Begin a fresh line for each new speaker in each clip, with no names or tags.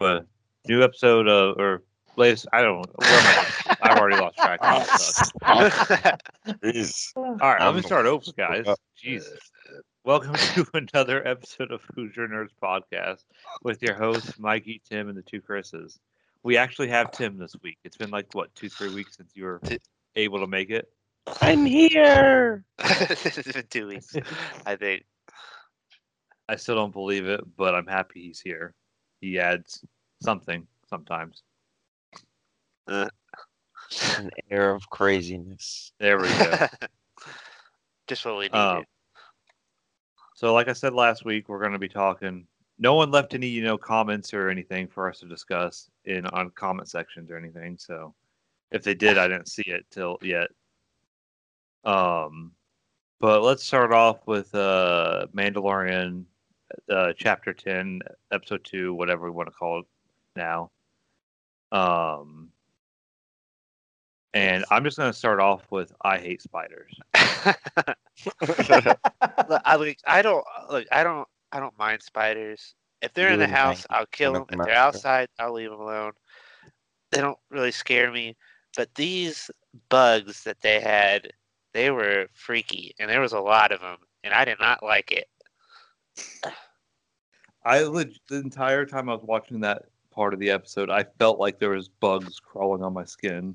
a new episode of or latest. I don't. Where am I? I've already lost track. Of stuff.
Jeez.
All right, let me
I'm-
start over, guys. Jesus. Welcome to another episode of Hoosier Nerds Podcast with your hosts Mikey, Tim, and the two Chris's. We actually have Tim this week. It's been like what two, three weeks since you were able to make it.
I'm here.
it's been two weeks, I think.
I still don't believe it, but I'm happy he's here. He adds something sometimes.
An air of craziness.
There we go.
Just what we needed.
Um, so, like I said last week, we're going to be talking. No one left any, you know, comments or anything for us to discuss in on comment sections or anything. So, if they did, I didn't see it till yet. Um, but let's start off with uh, Mandalorian, uh, chapter ten, episode two, whatever we want to call it now. Um, and I'm just going to start off with I hate spiders.
Look, I like. I don't look. I don't. I don't mind spiders. If they're in the house, I'll kill them. If they're outside, I'll leave them alone. They don't really scare me. But these bugs that they had, they were freaky, and there was a lot of them, and I did not like it.
I leg- the entire time I was watching that part of the episode, I felt like there was bugs crawling on my skin.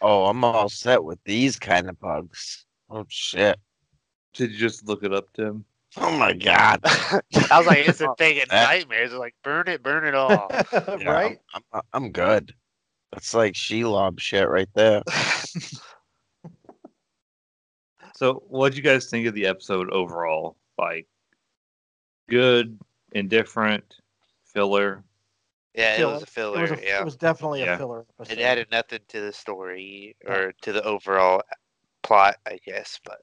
Oh, I'm all set with these kind of bugs. Oh shit.
Did you just look it up, Tim?
Oh my god.
I was like, it's a thing in
That-
nightmares. It's like, burn it, burn it all.
Yeah,
right?
I'm, I'm, I'm good. That's like Shelob shit right there.
So, what would you guys think of the episode overall? Like, good, indifferent, filler.
yeah, it
Filler.
was a
It
filler.
was, a,
yeah.
it was definitely
Yeah.
a filler episode.
It added nothing to the story or to the overall plot, I guess. But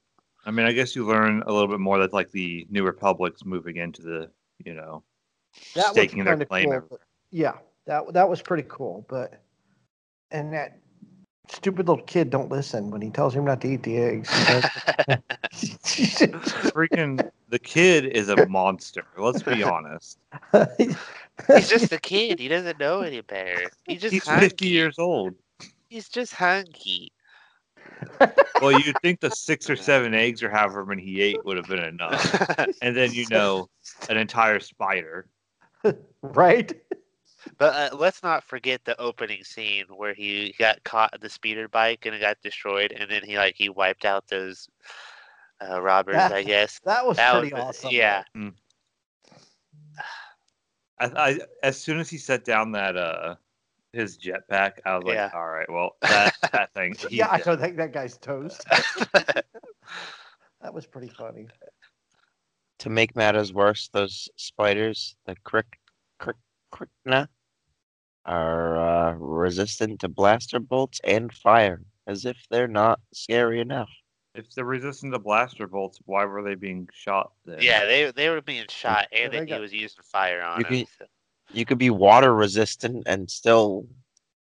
I mean, I guess you learn a little bit more that like the New Republic's moving into the, you know,
that
staking their claim.
cool, yeah, that that was pretty cool. But and that stupid little kid don't listen when he tells him not to eat the eggs.
Freaking, the kid is a monster. Let's be honest.
he's just a kid. He doesn't know any better. He just
He's
hunky.
50 years old.
He's just hunky.
Well, you'd think the six or seven eggs or however many he ate would have been enough. And then, you know, an entire spider.
right?
But uh, let's not forget the opening scene where he got caught in the speeder bike and it got destroyed, and then he like he wiped out those uh, robbers.
That-
I guess
That was
that
pretty
was
awesome.
yeah.
I, I as soon as he set down that uh his jetpack, I was like,
Yeah.
all right, well that that thing. he's
Yeah, I don't think that guy's toast. That was pretty funny.
To make matters worse, those spiders, the crick, crick, krykna, are uh, resistant to blaster bolts and fire, as if they're not scary enough.
If they're resistant to blaster bolts, why were they being shot then?
yeah, they they were being shot, and
they
then he was using fire on
You
them.
can-
so-
You could be water resistant and still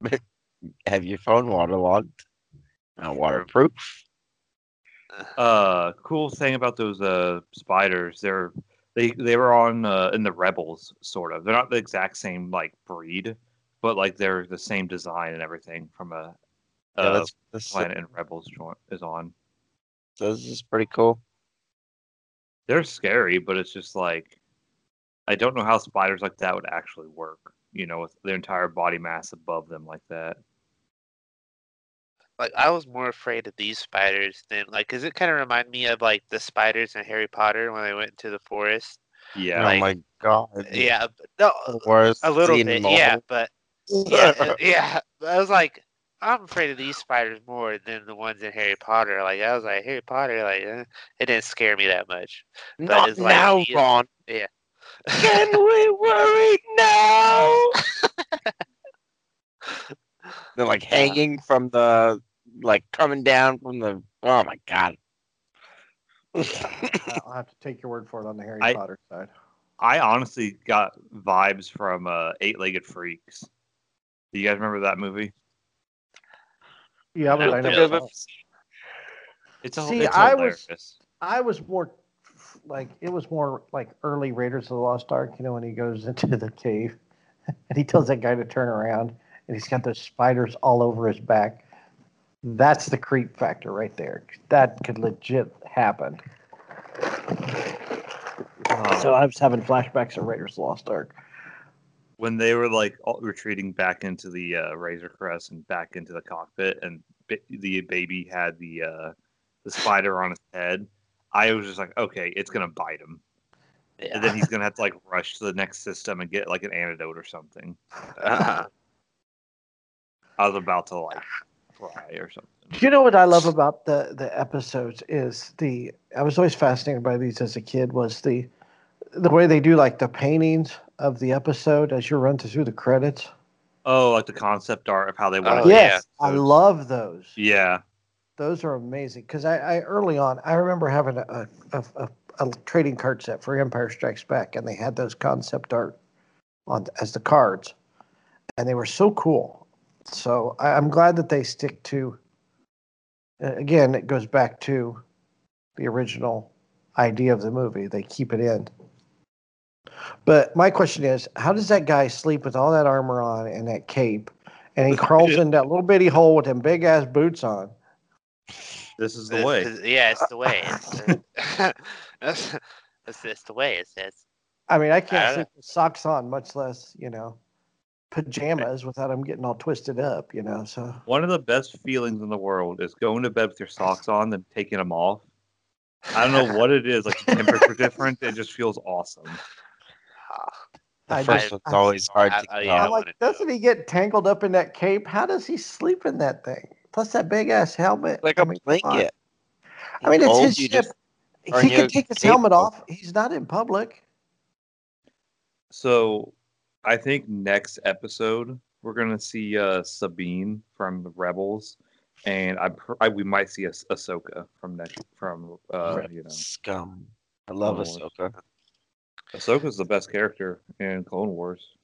have your phone waterlogged. Not waterproof.
Uh, cool thing about those uh spiders, they're they they were on uh, in the rebels sort of. They're not the exact same like breed, but like they're the same design and everything from a
Yeah,
uh,
that's, that's,
planet and rebels joint is on.
so this is pretty cool.
they're scary, but it's just like I don't know how spiders like that would actually work. You know, with their entire body mass above them like that.
Like I was more afraid of these spiders than like, cause it kind of remind me of like the spiders in Harry Potter when they went into the forest.
Yeah,
oh my god.
Yeah, no,
Worst
a little bit,
in
yeah, but yeah, uh, yeah. I was like, I'm afraid of these spiders more than the ones in Harry Potter. Like I was like Harry Potter, like eh, it didn't scare me that much.
Not
it's like
now,
these-
Ron.
yeah.
Can we worry now? They're like hanging from the, like coming down from the. Oh my god.
I'll have to take your word for it on the Harry
I-
Potter side.
I honestly got vibes from uh, Eight Legged Freaks. Do you guys remember that movie?
Yeah, but
don't
I never
I've.
It's a,
See,
it's
I was- I was more like it was more like early Raiders of the Lost Ark, you know, when he goes into the cave and he tells that guy to turn around, and he's got those spiders all over his back. That's the creep factor right there. That could legit happen.
Uh,
So I was having flashbacks of Raiders Lost Ark.
when they were like all- retreating back into the uh, Razor Crest and back into the cockpit, and ba- the baby had the uh, the spider on his head, I was just like, okay, it's gonna bite him,
Yeah.
and then he's gonna have to like rush to the next system and get like an antidote or something.
Uh,
I was about to like cry or something.
Do you know what I love about the the episodes is the I was always fascinated by these as a kid was the the way they do like the paintings of the episode as you run through the credits.
Oh, like the concept art of how they want
Oh,
to.
yeah.
yes, I love those.
Yeah.
Those are amazing because I, I early on I remember having a a, a a trading card set for Empire Strikes Back and they had those concept art on as the cards, and they were so cool. So I, I'm glad that they stick to. uh, Again, it goes back to the original idea of the movie. They keep it in. But my question is, how does that guy sleep with all that armor on and that cape, and he crawls in that little bitty hole with them big ass boots on?
This is the
It's-
way.
it's- Yeah, it's the way. It's the, that's, that's, it's the way. It's, it's
I mean, I
I
can't
don't-
sleep with socks on, much less you know pajamas without them getting all twisted up. You know, so
One of the best feelings in the world is going to bed with your socks on, then taking them off. I don't know what it is, like the temperature different. It just feels awesome.
The
I
first one's always hard
I-
to
I-
get
yeah, I
I'm
off.
wanna
like, doesn't he get tangled up in that cape? How does he sleep in that thing? Plus that big ass helmet.
like a
mean,
blanket.
I mean, it's his ship.
just
He can take his
cape
helmet
off.
off. He's not in public.
So I think next episode we're gonna see uh, Sabine from the Rebels, and I, I we might see a Ahsoka from next from uh, you know
Scum. I love
Clone Wars.
Ahsoka.
Ahsoka's the best character in Clone Wars.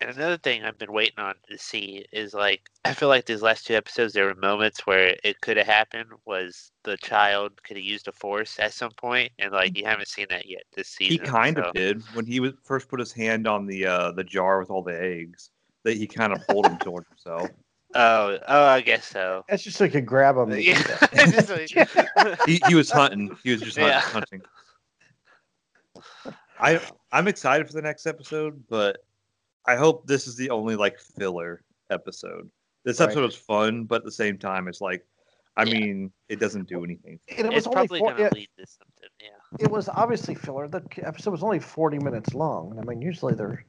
And another thing I've been waiting on to see is like I feel like these last two episodes there were moments where it could have happened was the child could have used a force at some point and like you haven't seen that yet this season.
He
season.
kind
so-
of did when he was first put his hand on the uh, the jar with all the eggs. That he kind of pulled him toward himself.
Oh, oh, I guess so.
That's just like a grab him. and
Yeah,
eat it.
it's just like-
He, he was hunting. He was just hunt-
Yeah.
hunting. I I'm excited for the next episode, but I hope this is the only like filler episode. This
Right.
episode was fun, but at the same time, it's like, I
Yeah.
mean, it doesn't do anything.
And it was
it's
only
probably gonna lead to something. Yeah.
it was obviously filler. The episode was only 40 minutes long. I mean, usually they're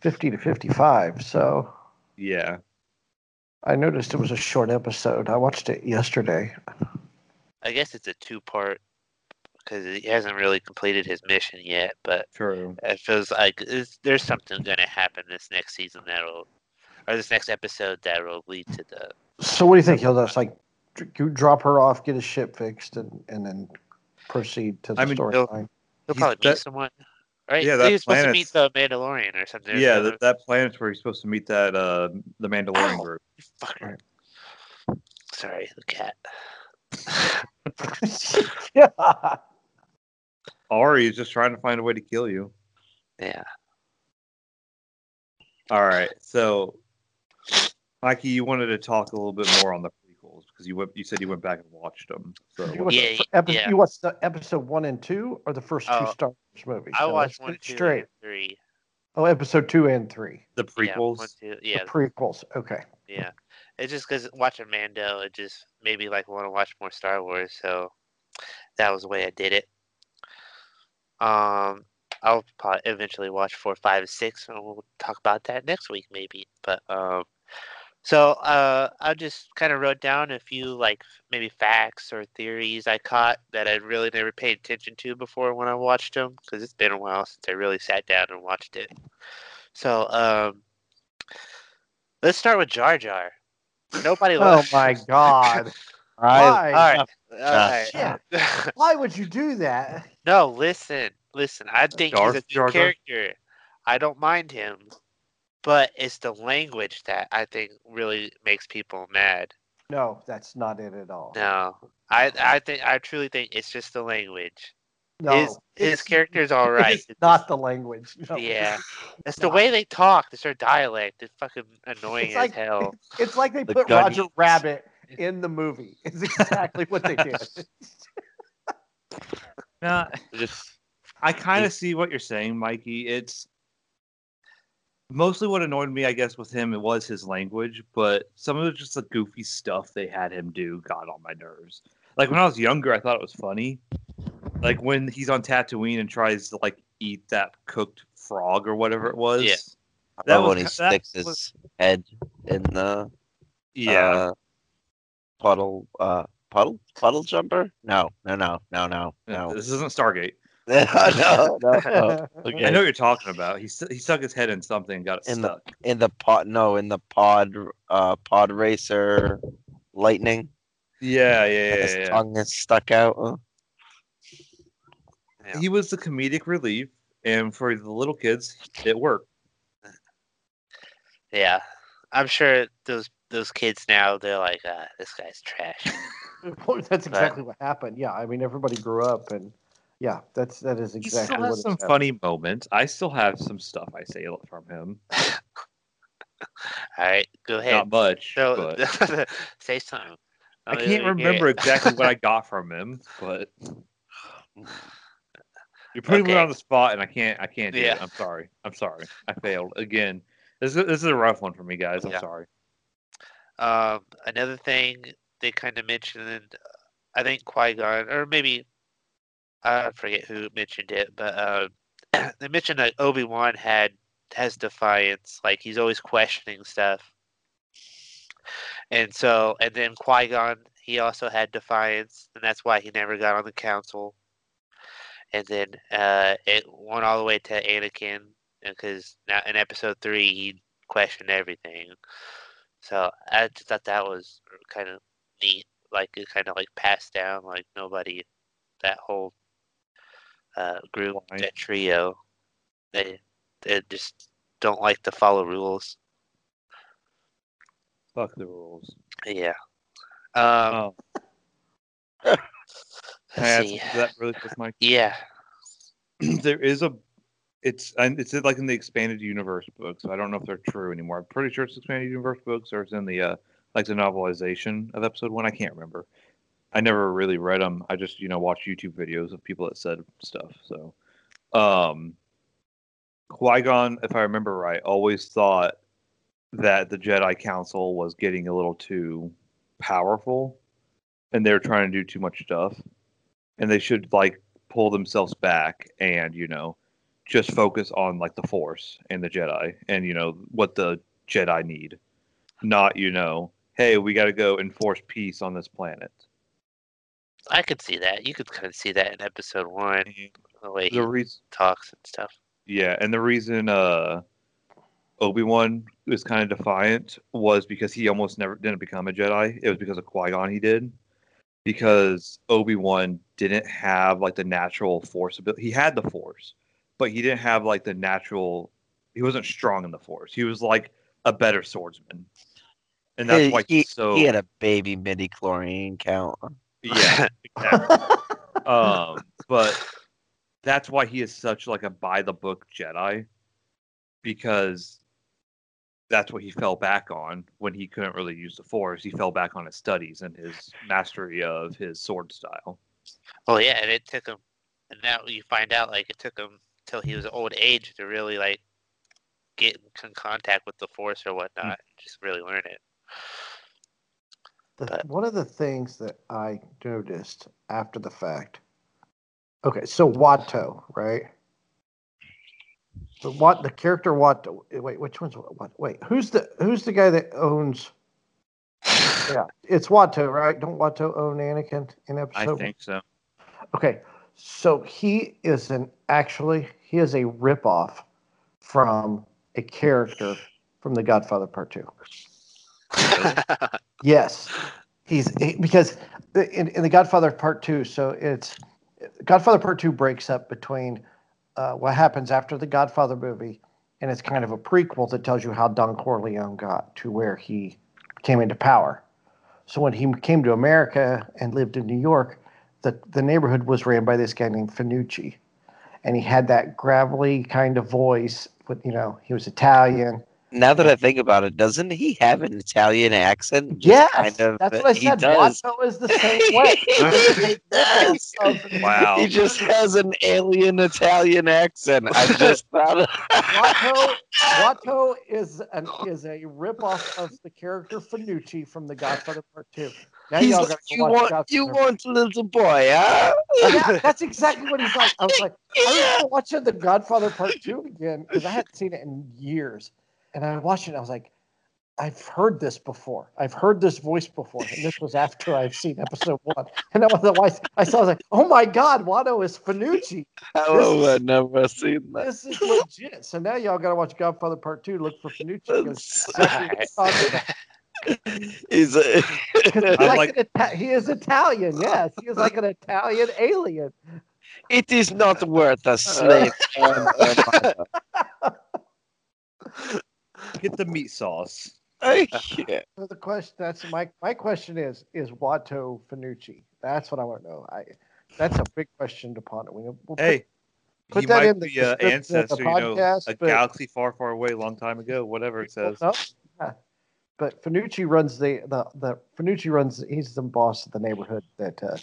50 to 55. So
Yeah,
I noticed it was a short episode. I watched it yesterday.
I guess it's a two part because he hasn't really completed his mission yet, but
true.
it feels like there's something going to happen this next season that'll, or this next episode that will lead to the.
So what do you think? He'll just like drop her off, get his ship fixed, and, and then proceed to the
I mean,
he'll-
storyline.
He'll
He's-
probably meet
that-
someone, right?
Yeah, that
he was supposed to meet the Mandalorian or something. There's
Yeah,
no-
that, that planet's where he's supposed to meet that uh the Mandalorian
Ow.
group.
fucker. Sorry, the cat.
yeah.
Ari is just trying to find a way to kill you.
yeah.
All right, so Mikey, you wanted to talk a little bit more on the prequels because you went, you said you went back and watched them. So
You watched,
Yeah,
the epi-
yeah.
you watched the episode one and two, or the first two
Oh,
Star Wars movies?
I
No,
watched
let's
one, two,
straight.
and three.
Oh, episode two and three.
the
Yeah,
prequels.
one, two,
The
yeah,
prequels. Okay.
Yeah, it's just because watching Mando, it just made me like want to watch more Star Wars. So that was the way I did it. Um, I'll probably eventually watch four, five, and six, and we'll talk about that next week maybe. But um, so uh, I just kind of wrote down a few like maybe facts or theories I caught that I really never paid attention to before when I watched them because it's been a while since I really sat down and watched it. So um, let's start with Jar Jar. Nobody.
Oh my God.
I,
Why?
All right. All right.
Why would you do that?
no, listen, listen. I think
Darth
he's a good character. I don't mind him, but it's the language that I think really makes people mad.
No, that's not it at all.
No, I I think I truly think it's just the language.
No,
his his
it's-
character's all right.
It's
It's
not the language. no.
yeah, it's the way they talk. It's their dialect. It's fucking annoying
It's
as hell.
It's like they
The
put
gun
Roger. Rabbit in the movie. is exactly what they did.
Nah,
Just
I kind of see what you're saying, Mikey. It's mostly what annoyed me, I guess, with him. It was his language, but some of it just the goofy stuff they had him do got on my nerves. Like when I was younger, I thought it was funny. Like when he's on Tatooine and tries to like eat that cooked frog or whatever it was.
Yeah.
That
love
was
when he
ki- that
sticks his
was-
head in the
Yeah.
uh, puddle uh puddle puddle jumper. No, no, no, no, no, no,
This isn't Stargate.
no, no, no. Okay.
I know what you're talking about. He st- he stuck his head in something and got it
In the- in the pod. No, in the pod. Uh, pod racer, lightning.
Yeah, yeah, yeah,
his
yeah.
tongue is stuck out. uh,
Yeah.
He was the comedic relief, and for the little kids, it worked.
Yeah, I'm sure those those kids now they're like, uh, this guy's trash.
Well, that's exactly what happened. Yeah, I mean, everybody grew up, and yeah, that's that is exactly.
He
exactly
still has
it's
some
happened.
funny moments. I still have some stuff I say from him.
All right, go ahead.
Not much,
So,
but
say something.
I
Let me
can't remember exactly what I got from him. But you're putting me on the spot, and I can't. I can't do
Yeah.
it. I'm sorry. I'm sorry. I failed again. This is this is a rough one for me, guys. I'm
Yeah.
sorry.
Um, another thing they kind of mentioned, I think Qui Gon, or maybe I forget who mentioned it, but uh, they mentioned that Obi Wan had has defiance, like he's always questioning stuff, and so and then Qui Gon he also had defiance, and that's why he never got on the council. And then uh, it went all the way to Anakin, because now in Episode Three he questioned everything. So I just thought that was kind of neat. Like it kind of like passed down. Like nobody, that whole uh, group,
Line.
that trio, they they just don't like to follow rules.
Fuck the rules.
Yeah. Um,
Oh,
let's
can I add
see.
something that really Mike?
Yeah.
there is a it's it's like in the expanded universe books. I don't know if they're true anymore. I'm pretty sure it's expanded universe books or it's in the uh like the novelization of episode one. I can't remember. I never really read them. I just you know watched YouTube videos of people that said stuff. So, um, Qui Gon, if I remember right, always thought that the Jedi Council was getting a little too powerful, and they were trying to do too much stuff, and they should like pull themselves back and you know just focus on like the force and the jedi and you know what the jedi need not you know hey we got to go enforce peace on this planet
I could see that. You could kind of see that in episode one, the way he
the reason
talks and stuff.
yeah and the reason uh obi-wan was kind of defiant was because he almost never didn't become a jedi it was because of qui-gon he did because obi-wan didn't have like the natural force ability he had the force but he didn't have like the natural he wasn't strong in the force he was like a better swordsman and that's
he,
why
he,
he's so
he had a baby midi-chlorian count.
yeah exactly. um but that's why he is such like a by the book jedi because that's what he fell back on when he couldn't really use the force he fell back on his studies and his mastery of his sword style
Well, yeah, and it took him, and now you find out like it took him till he was old age to really like get in contact with the force or whatnot, hmm. and just really learn it.
The,
But-
one of the things that I noticed after the fact. Okay, so Watto, right? The what the character Watto? Eh, wait, which one's what? Wait, who's the who's the guy that owns? Yeah, it's Watto, right? Don't Watto own Anakin in episode?
i think so
Okay, so he is an actually he is a ripoff from a character from The Godfather Part Two. Yes, he's he- because in, in the Godfather Part Two, so it's Godfather Part Two breaks up between uh, what happens after the Godfather movie, and it's kind of a prequel that tells you how Don Corleone got to where he came into power. So when he came to America and lived in New York, the the neighborhood was ran by this guy named Fanucci, and he had that gravelly kind of voice. But you know, he was Italian.
Now that I think about it, doesn't he have an Italian accent? Just
Yes,
kind of-
that's uh, what I
he
said. Watto is the same way.
He.
Wow.
He just has an alien Italian accent. I just thought of
Watto, Watto is an is a ripoff of the character Fanucci from The Godfather Part Two. Now
He's like, you want you want a little boy, huh?
yeah, that's exactly what he's like. I was like, I remember watching The Godfather Part Two again because I hadn't seen it in years, and I watched it. and I was like, I've heard this before. I've heard this voice before, and this was after I've seen Episode One. And that was the why I saw. I was like, Oh my God, Watto is Fanucci.
Oh, I've never seen that.
This is legit. So now y'all got to watch Godfather Part Two. Look for Fanucci. 'Cause
That's-
he's talking about-
He's a,
'cause he's
I
like
like-
an Ita- he is Italian. Yes, he is like an Italian alien.
it is not worth a slave. and a mother.
Get the meat sauce.
yeah.
So the question that's my my question is is Watto Fanucci? That's what I want to know. I that's a big question to ponder. We, we'll put-
Hey,
put
he
that
might
in the
be an
description the
ancestor, you know,
podcast,
a
but-
galaxy far, far away, long time ago, whatever it says.
no, yeah. But Fanucci runs the the the Fanucci runs. He's the boss of the neighborhood that uh,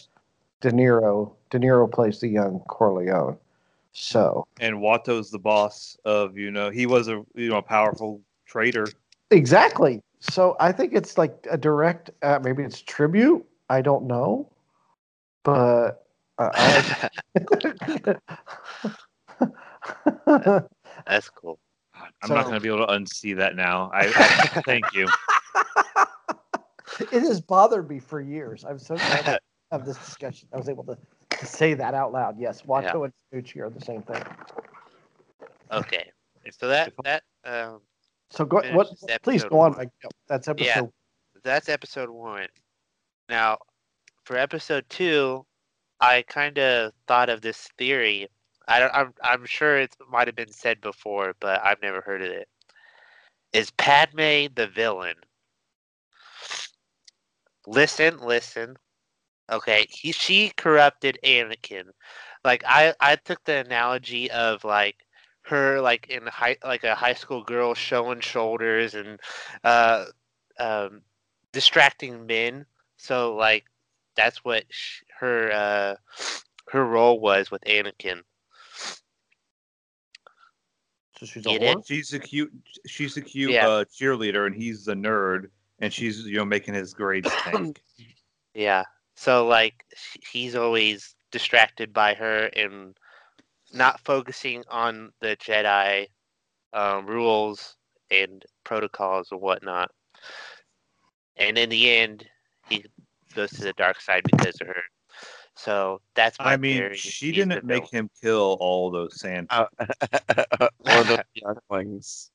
De Niro De Niro plays the young Corleone. So
And Watto's the boss of, you know, he was a you know a powerful trader.
exactly. So I think it's like a direct. Uh, maybe it's tribute. I don't know, but. Uh, I,
That's cool.
I'm not going to be able to unsee that now. I, I thank you.
it has bothered me for years. I'm so glad to have this discussion. I was able to, to say that out loud. Yes, Watto and Fanucci are the same thing.
Okay. So that that um
So go.
Finish
What? Please go on.
one.
Mike. That's episode.
Yeah. that's episode one. Now, for episode two, I kind of thought of this theory. I don't. I'm. I'm sure it might have been said before, but I've never heard of it. Is Padme the villain? Listen, listen. Okay, he she corrupted Anakin. Like I I took the analogy of like her like in high like a high school girl showing shoulders and uh um distracting men. So like that's what her uh her role was with Anakin.
So she's a
Get it?
whore?
She's a cute. She's a cute
Yeah.
uh, cheerleader, and he's the nerd, and she's you know making his grades tank.
Yeah. So like sh- he's always distracted by her and not focusing on the Jedi um, rules and protocols and whatnot. And in the end, he goes to the dark side because of her. So that's my
I mean,
theory.
she
He's
didn't make
villain.
him kill all those sand.
Uh, or the younglings.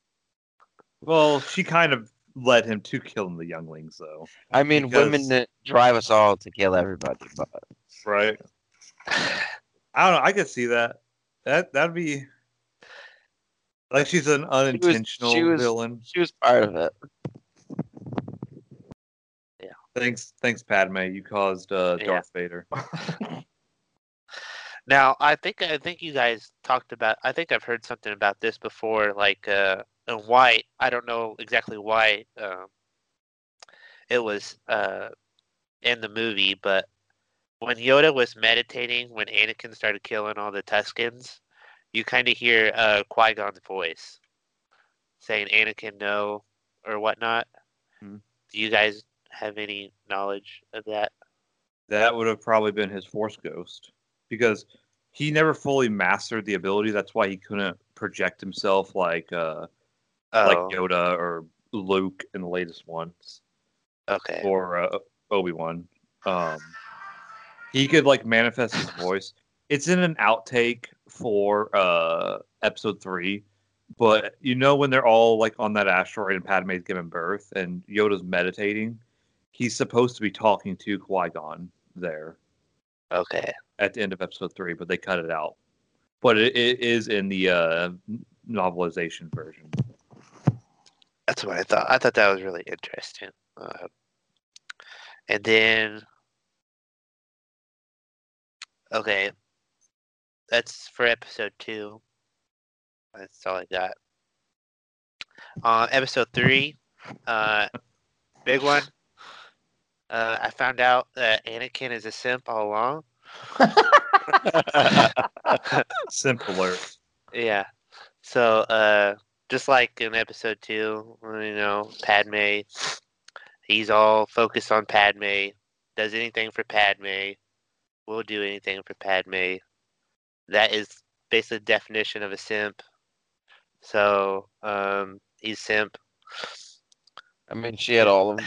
well, she kind of led him to killing the younglings, though.
I mean, women that drive us all to kill everybody, but
Right? I don't know. I could see that. That that'd be like she's an unintentional
she was-
villain.
she was part of it.
Thanks, thanks, Padme. You caused uh,
Yeah.
Darth Vader.
Now, I think I think you guys talked about. I think I've heard something about this before, like uh, and why I don't know exactly why um, it was uh, in the movie, but when Yoda was meditating, when Anakin started killing all the Tuscans, you kind of hear uh, Qui Gon's voice saying "Anakin, no" or whatnot.
Hmm.
Do you guys have any knowledge of that?
That would have probably been his Force Ghost because he never fully mastered the ability. That's why he couldn't project himself like uh, like
Oh,
Yoda or Luke in the latest ones.
okay.
or uh, Obi Wan. Um, he could like manifest his voice. It's in an outtake for uh, episode three, but you know when they're all like on that asteroid and Padme's giving birth and Yoda's meditating, he's supposed to be talking to Qui Gon there
Okay.
at the end of episode three, but they cut it out. But it, it is in the uh, novelization version.
That's what I thought. I thought that was really interesting. Uh, and then Okay. That's for episode two. That's all I got. Uh, episode three, uh, big one. Uh, I found out that Anakin is a simp all along.
Simpler.
Yeah. So, uh, just like in episode two, you know, Padme, he's all focused on Padme, does anything for Padme, will do anything for Padme. That is basically the definition of a simp. So, um, he's simp.
I mean, she had all of the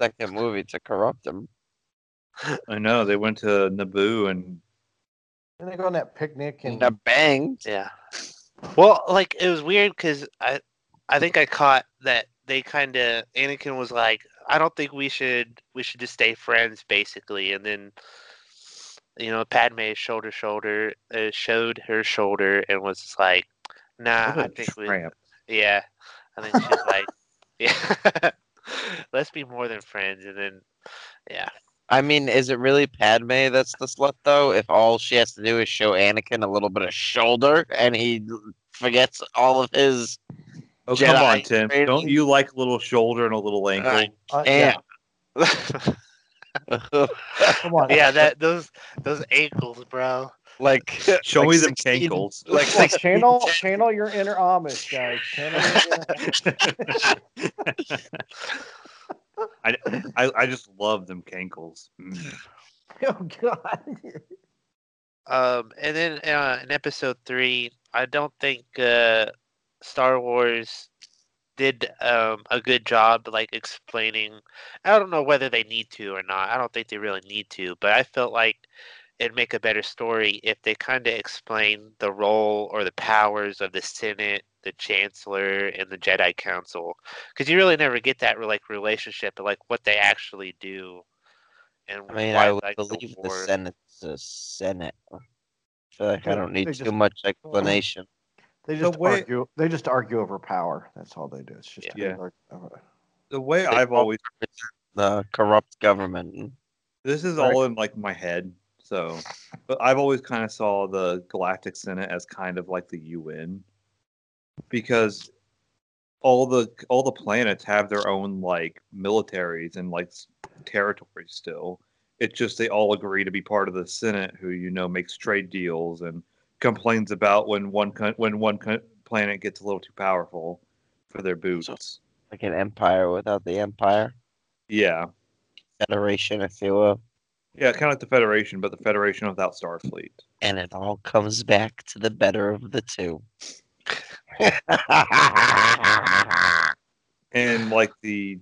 second movie to corrupt him.
I know they went to Naboo and
And they go on that picnic and
And the banged.
Yeah. Well, like it was weird because I, I think I caught that they kind of Anakin was like, I don't think we should we should just stay friends basically, and then, you know, Padme shoulder shoulder uh, showed her shoulder and was just like, Nah,
I
I
a
think we, yeah, I think she's like, yeah, let's be more than friends, and then, yeah,
I mean, is it really Padme that's the slut though? If all she has to do is show Anakin a little bit of shoulder and he forgets all of his.
Oh come on, Tim!
training.
Don't you like a little shoulder and a little ankle?
Right.
uh, yeah, come on.
yeah, that those those ankles, bro.
Like
Show
like
me them
16
cankles.
Like
Come on,
16
channel channel your inner Amish guys. Inner-
I, I I just love them cankles. Mm.
oh God.
Um, and then uh, in episode three, I don't think uh, Star Wars did um, a good job like explaining. I don't know whether they need to or not. I don't think they really need to, but I felt like it'd make a better story if they kind of explain the role or the powers of the Senate, the Chancellor, and the Jedi Council, because you really never get that like relationship of like what they actually do. And
I mean,
why,
I would
like,
believe the
war-
Senate's a Senate. I feel like I don't
they
need too much explanation.
They
The
just
way-
argue. They just argue over power. That's all they do. It's just
Yeah.
argue over-
The way
They
I've always
The corrupt government.
this is
Right.
all in like my head. So, but I've always kind of saw the Galactic Senate as kind of like the UN because all the all the planets have their own like militaries and like territories still. It's just they all agree to be part of the Senate, who you know makes trade deals and complains about when one when one planet gets a little too powerful for their boots.
Like an empire without the empire.
Yeah,
Federation, if you will.
Yeah, kind of like the Federation, but the Federation without Starfleet.
And it all comes back to the better of the two.
and like the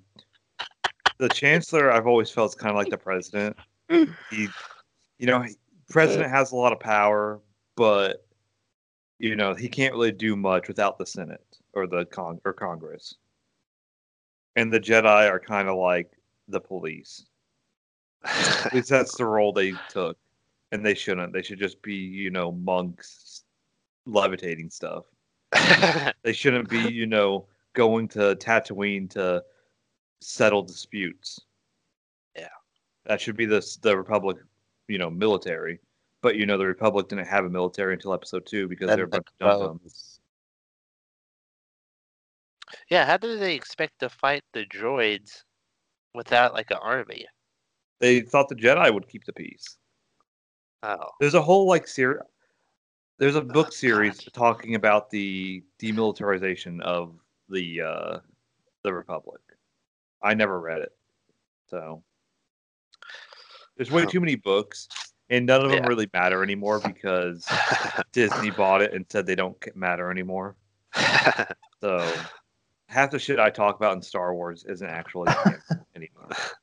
the chancellor i've always felt is kind of like the president he you know president has a lot of power but you know he can't really do much without the senate or the con or congress and the jedi are kind of like the police at least that's the role they took and they shouldn't they should just be you know monks levitating stuff they shouldn't be, you know, going to Tatooine to settle disputes.
Yeah.
That should be the the Republic, you know, military. But you know, the Republic didn't have a military until Episode Two because they're a bunch of dum-dums.
Yeah, how do they expect to fight the droids without like an army?
They thought the Jedi would keep the peace.
Oh,
There's a whole like series. There's a book
Oh,
series
God.
talking about the demilitarization of the uh, the Republic. I never read it, so there's way too many books, and none of them
Yeah.
really matter anymore because Disney bought it and said they don't matter anymore. So half the shit I talk about in Star Wars isn't actually anymore.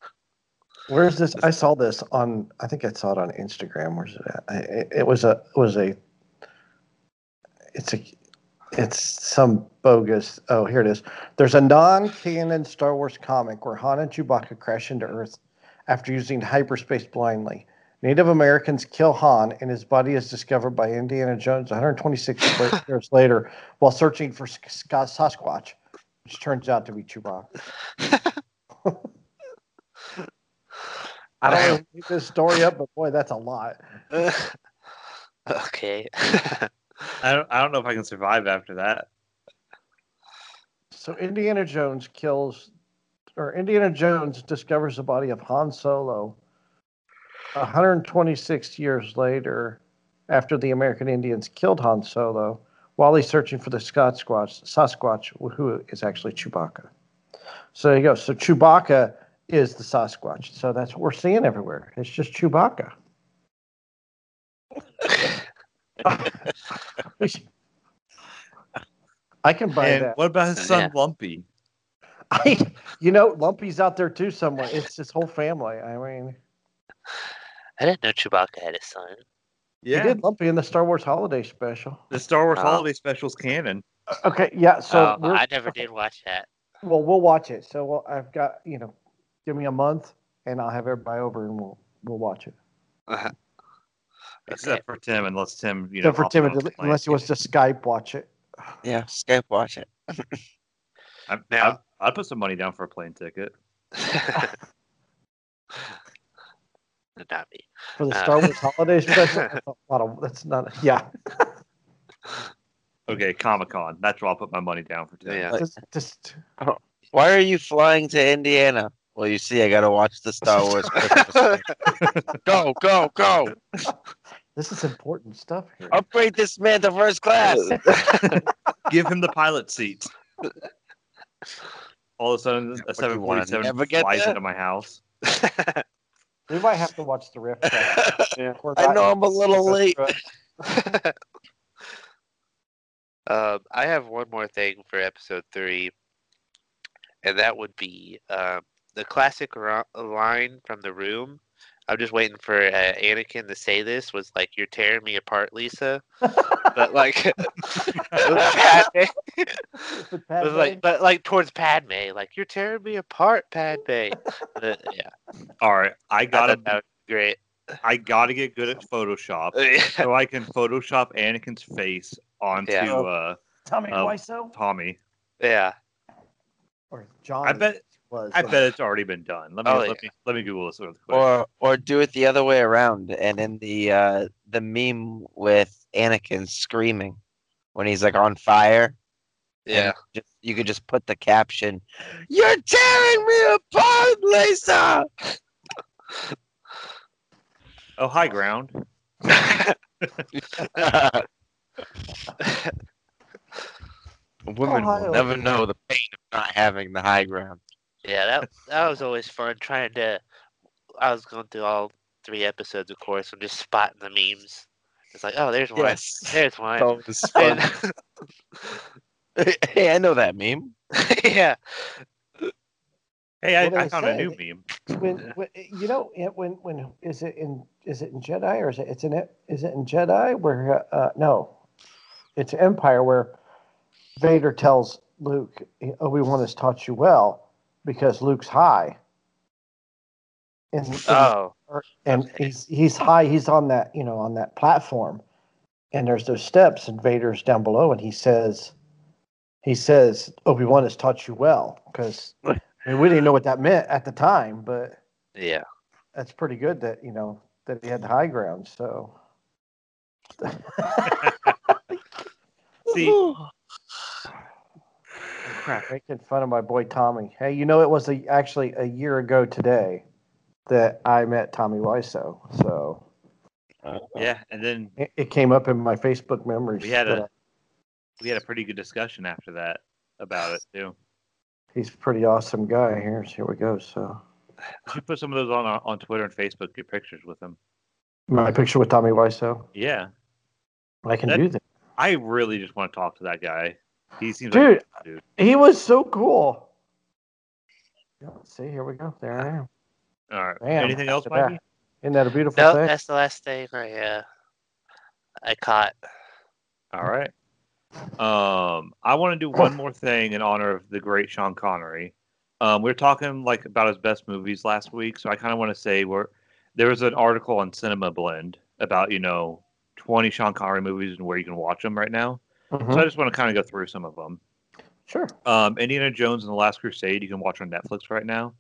Where's this? I saw this on. I think I saw it on Instagram. Where's it at? It, it was a. It was a. It's a. It's some bogus. Oh, here it is. There's a non-canon Star Wars comic where Han and Chewbacca crash into Earth after using hyperspace blindly. Native Americans kill Han, and his body is discovered by Indiana Jones 126 years later while searching for Sasquatch, which turns out to be Chewbacca. I don't want to make this story up, but boy, that's a lot.
Okay.
I don't, I don't know if I can survive after that.
So Indiana Jones kills, or Indiana Jones discovers the body of Han Solo 126 years later, after the American Indians killed Han Solo, while he's searching for the Sasquatch, Sasquatch, who is actually Chewbacca. So there you go. So Chewbacca is the Sasquatch. So that's what we're seeing everywhere. It's just Chewbacca. I can buy
And
that.
what about his son
Yeah.
Lumpy?
I, you know, Lumpy's out there too somewhere. It's his whole family. I mean,
I didn't know Chewbacca had a son.
Yeah,
he did Lumpy in the Star Wars Holiday Special.
the Star Wars
Oh.
Holiday Special's canon.
Okay, yeah. So
oh, I never did watch that.
Well, we'll watch it. So well, I've got you know, give me a month, and I'll have everybody over, and we'll we'll watch it.
Okay.
Except for Tim, unless Tim, you know,
Except for Tim,
on plane.
unless he wants to Skype watch it.
Yeah, Skype watch it.
I,
Now-
I'd, I'd put some money down for a plane ticket.
Not me.
For the
Uh.
Star Wars Holiday Special, that's a lot of. That's not. Yeah,
Okay, Comic Con. That's where I'll put my money down for today.
Yeah.
just, just
Why are you flying to Indiana? Well, you see, I gotta watch the Star Wars Christmas. go, go, go!
this is important stuff here.
Upgrade this man to first class.
Give him the pilot seat. All of a sudden,
Yeah,
a
what do you want,
747 flies
there?
into my house.
We might have to watch the riff. track. We're
I know I'm a little late.
um, I have one more thing for episode three, and that would be um, the classic ro- line from the room. I'm just waiting for uh, Anakin to say this. Was like, "You're tearing me apart, Lisa," but like, Padme.
With Padme.
like, but like towards Padme, like, "You're tearing me apart, Padme." Uh, yeah,
All right, I
I
gotta,
thought great.
I gotta get good at Photoshop so I can Photoshop Anakin's face onto
Yeah.
uh,
Tommy
uh,
Wiseau
Tommy.
yeah.
or John.
I bet,
was.
I bet it's already been done. Let me,
Oh,
let
yeah.
me, let me Google this real quick.
Or or do it the other way around, and in the uh, the meme with Anakin screaming when he's like on fire.
Yeah.
just, you could just put the caption, "You're tearing me apart, Lisa."
oh, high ground.
Women
Ohio.
will never know the pain of not having the high ground.
Yeah, that that was always fun trying to. I was going through all three episodes, of course, and just spotting the memes. It's like, oh, there's one. There's one.
That was fun. Hey, I know that meme.
yeah.
Hey, I, I
I
found a new meme.
when, when you know it- when when is it in is it in Jedi or is it it's in it is it in Jedi where uh, uh, no it's Empire where Vader tells Luke Obi Wan has taught you well because Luke's high and
Oh.
and he's he's high he's on that you know on that platform and there's those steps and Vader's down below and he says he says Obi Wan has taught you well because I mean, we didn't know what that meant at the time but
Yeah.
that's pretty good that you know that he had the high ground. So
See,
crap, making fun of my boy Tommy. Hey, you know it was a, actually a year ago today that I met Tommy Wiseau. So
yeah, and then
it, it came up in my Facebook memories.
We had
that
a- we had a pretty good discussion after that about it too.
he's a pretty awesome guy. Here's here we go. So
You put some of those on uh, on Twitter and Facebook. Get pictures with him.
my picture with Tommy Wiseau.
Yeah,
I can
That-
do that.
I really just want to talk to that guy. He seems
Dude,
like dude.
he was so cool. Yeah, see, here we go. There I am.
All right.
Bam,
Anything else,
after that.
Mikey?
Isn't that a beautiful
No,
thing?
that's the last thing I uh, I caught.
All right. Um, I want to do one more thing in honor of the great Sean Connery. Um, we were talking like about his best movies last week, so I kind of want to say where there was an article on Cinema Blend about you know 20 Sean Connery movies and where you can watch them right now.
Mhm.
So I just want to kind of go through some of them.
Sure.
Um, Indiana Jones and the Last Crusade you can watch on Netflix right now.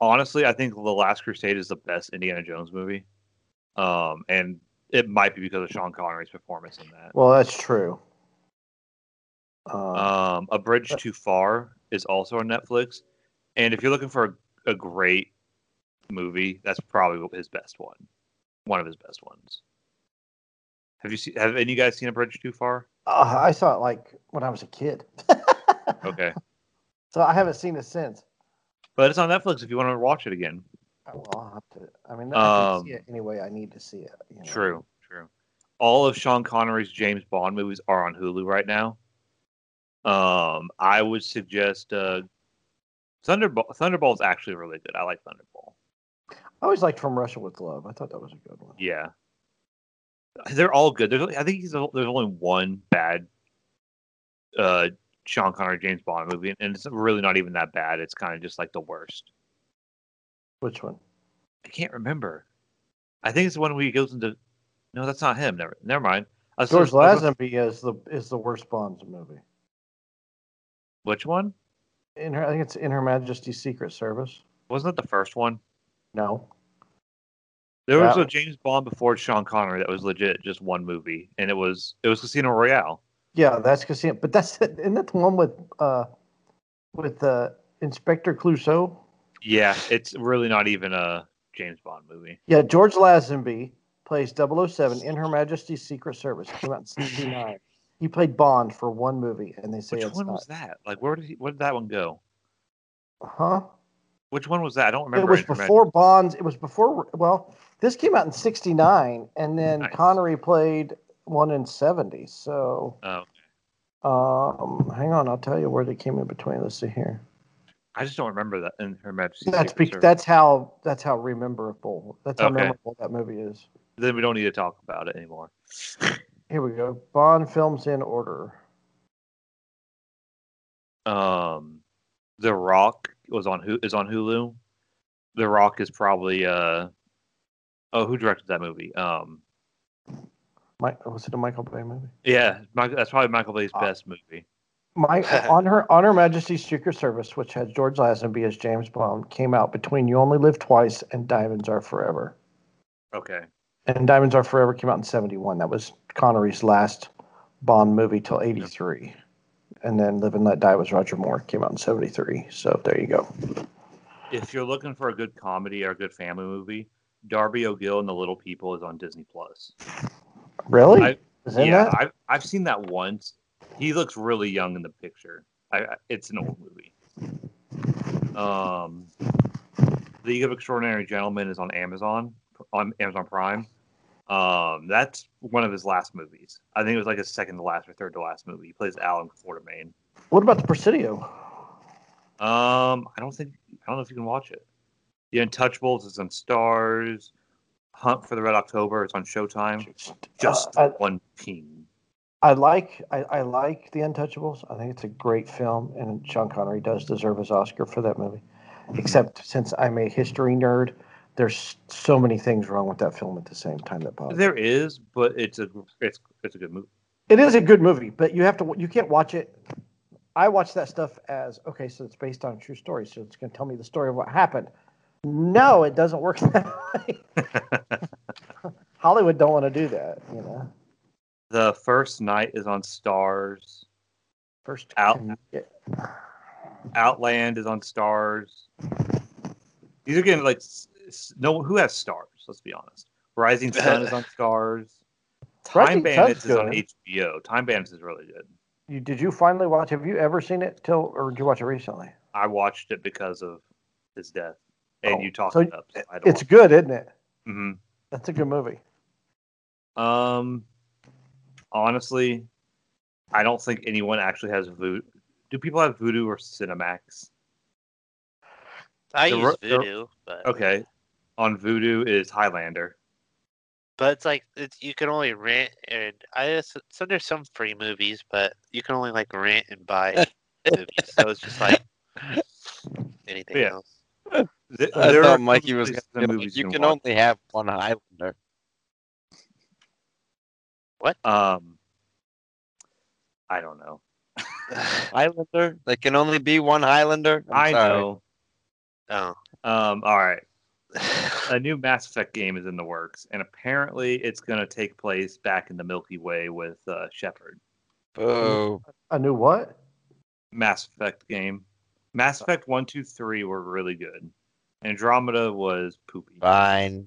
Honestly, I think the Last Crusade is the best Indiana Jones movie. Um, and it might be because of Sean Connery's performance in that.
Well, that's true. Um,
Um, A Bridge Too Far is also on Netflix, and if you're looking for a, a great movie, that's probably his best one, one of his best ones. Have you seen? Have any of you guys seen A Bridge Too Far?
Uh, I saw it like when I was a kid.
Okay,
so I haven't seen it since.
but it's on Netflix if you want to watch it again.
Oh, Well, I'll have to. I mean, I can see
Um,
it anyway. I need to see it. you know.
True, true. All of Sean Connery's James Bond movies are on Hulu right now. Um, I would suggest uh, Thunderball. Thunderball's actually really good. I like Thunderball.
I always liked From Russia with Love. I thought that was a good one.
Yeah, they're all good. There's, I think he's, there's only one bad uh, Sean Connery James Bond movie, and it's really not even that bad. It's kind of just like the worst.
Which one?
I can't remember. I think it's the one where he goes into. No, that's not him. Never, never mind. I was-
George Lazenby is the is the worst Bond movie.
Which one?
In her, I think it's in Her Majesty's Secret Service.
Wasn't it the first one?
No,
There was
Yeah.
a James Bond before Sean Connery that was legit just one movie, and it was it was Casino Royale.
yeah, that's Casino. But that's isn't that the one with uh with uh, Inspector Clouseau?
Yeah, it's really not even a James Bond movie.
Yeah, George Lazenby plays 007 in Her Majesty's Secret Service. Came out in '69. He played Bond for one movie, and they say
Which one
not.
was that? Like, where did he, where did that one go?
Huh?
Which one was that? I don't remember.
It
was
before Bonds. It was before. Well, this came out in '69, and then
Nice.
Connery played one in '70. So,
Oh,
um, hang on, I'll tell you where they came in between. Let's see here.
I just don't remember that in Her Majesty's
That's
Service.
that's how that's how rememberable. That's how
Okay.
memorable that movie is.
Then we don't need to talk about it anymore.
Here we go. Bond films in order.
Um, The Rock was on who is on Hulu. The Rock is probably uh oh who directed that movie? Um,
Mike, was it a Michael Bay movie?
yeah, Michael, that's probably Michael Bay's
Uh,
best movie.
My on her on her Majesty's Secret Service, which had George Lazenby as James Bond, came out between You Only Live Twice and Diamonds Are Forever.
Okay.
And Diamonds Are Forever came out in '71. That was Connery's last Bond movie till '83. And then Live and Let Die was Roger Moore. Came out in '73. So there you go.
If you're looking for a good comedy or a good family movie, Darby O'Gill and the Little People is on Disney Plus.
Really?
I-
Is
yeah,
that?
I've I've seen that once. He looks really young in the picture. I, I it's an old movie. Um, League of Extraordinary Gentlemen is on Amazon on Amazon Prime. Um, that's one of his last movies. I think it was like his second to last or third to last movie. He plays Allan Quatermain.
What about the Presidio?
Um, I don't think I don't know if you can watch it. The Untouchables is on Starz. Hunt for the Red October is on Showtime. Just
Uh, I,
one team.
I like I, I like The Untouchables. I think it's a great film, and Sean Connery does deserve his Oscar for that movie. Except since I'm a history nerd, there's so many things wrong with that film at the same time that bothers. me.
There is, but it's a it's it's a good movie.
It is a good movie, but you have to you can't watch it. I watch that stuff as okay, so it's based on a true story, so it's going to tell me the story of what happened. No, it doesn't work that way. Hollywood don't want to do that, you know.
The First Knight is on Starz.
First
Out.
Yeah.
Outland is on Starz. These are getting like s- s- no who has Starz. Let's be honest. Rising Sun is on Starz. Time
Rising
Bandits
Sun's
is on. HBO. Time Bandits is really good.
You, did you finally watch? Have you ever seen it till, or did you watch it recently?
I watched it because of his death, and
Oh,
you talked
so
it up. So I had to
It's good, isn't it?
it. Mhm.
That's a good movie.
Um, honestly, I don't think anyone actually has Vudu. Do people have Vudu or Cinemax?
I
The
use
ro- the-
Vudu, but
Okay, on Vudu is Highlander.
but it's like it's, you can only rent and I guess so there's some free movies, but you can only like rent and buy movies. So it's just like anything
Yeah.
else.
Th-
I
there are
thought Mikey was going
and
to
movies
You can
watch.
only have one Highlander. What?
Um, I don't know.
Highlander? There can only be one Highlander? I'm
I
sorry.
know.
oh,
Um, all right. a new Mass Effect game is in the works, and apparently it's going to take place back in the Milky Way with uh, Shepard.
Boo.
A new what?
Mass Effect game. Mass Effect one, two, three were really good. Andromeda was poopy.
Fine.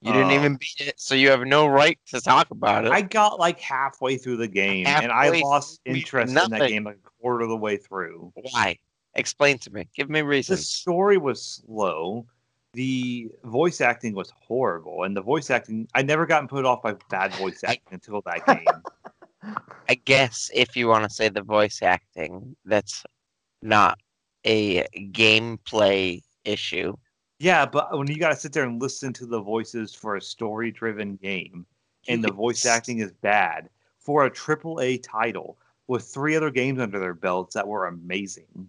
You didn't
Uh,
even beat it, so you have no right to talk about it.
I got like halfway through the game, and I lost interest in that game like a quarter of the way through.
Why? Explain to me. Give me reasons.
The story was slow. The voice acting was horrible, and the voice acting I never gotten put off by bad voice acting until that game.
I guess if you want to say the voice acting, that's not a gameplay issue.
Yeah, but when you got to sit there and listen to the voices for a story-driven game, and the voice acting is bad for a triple A title with three other games under their belts that were amazing,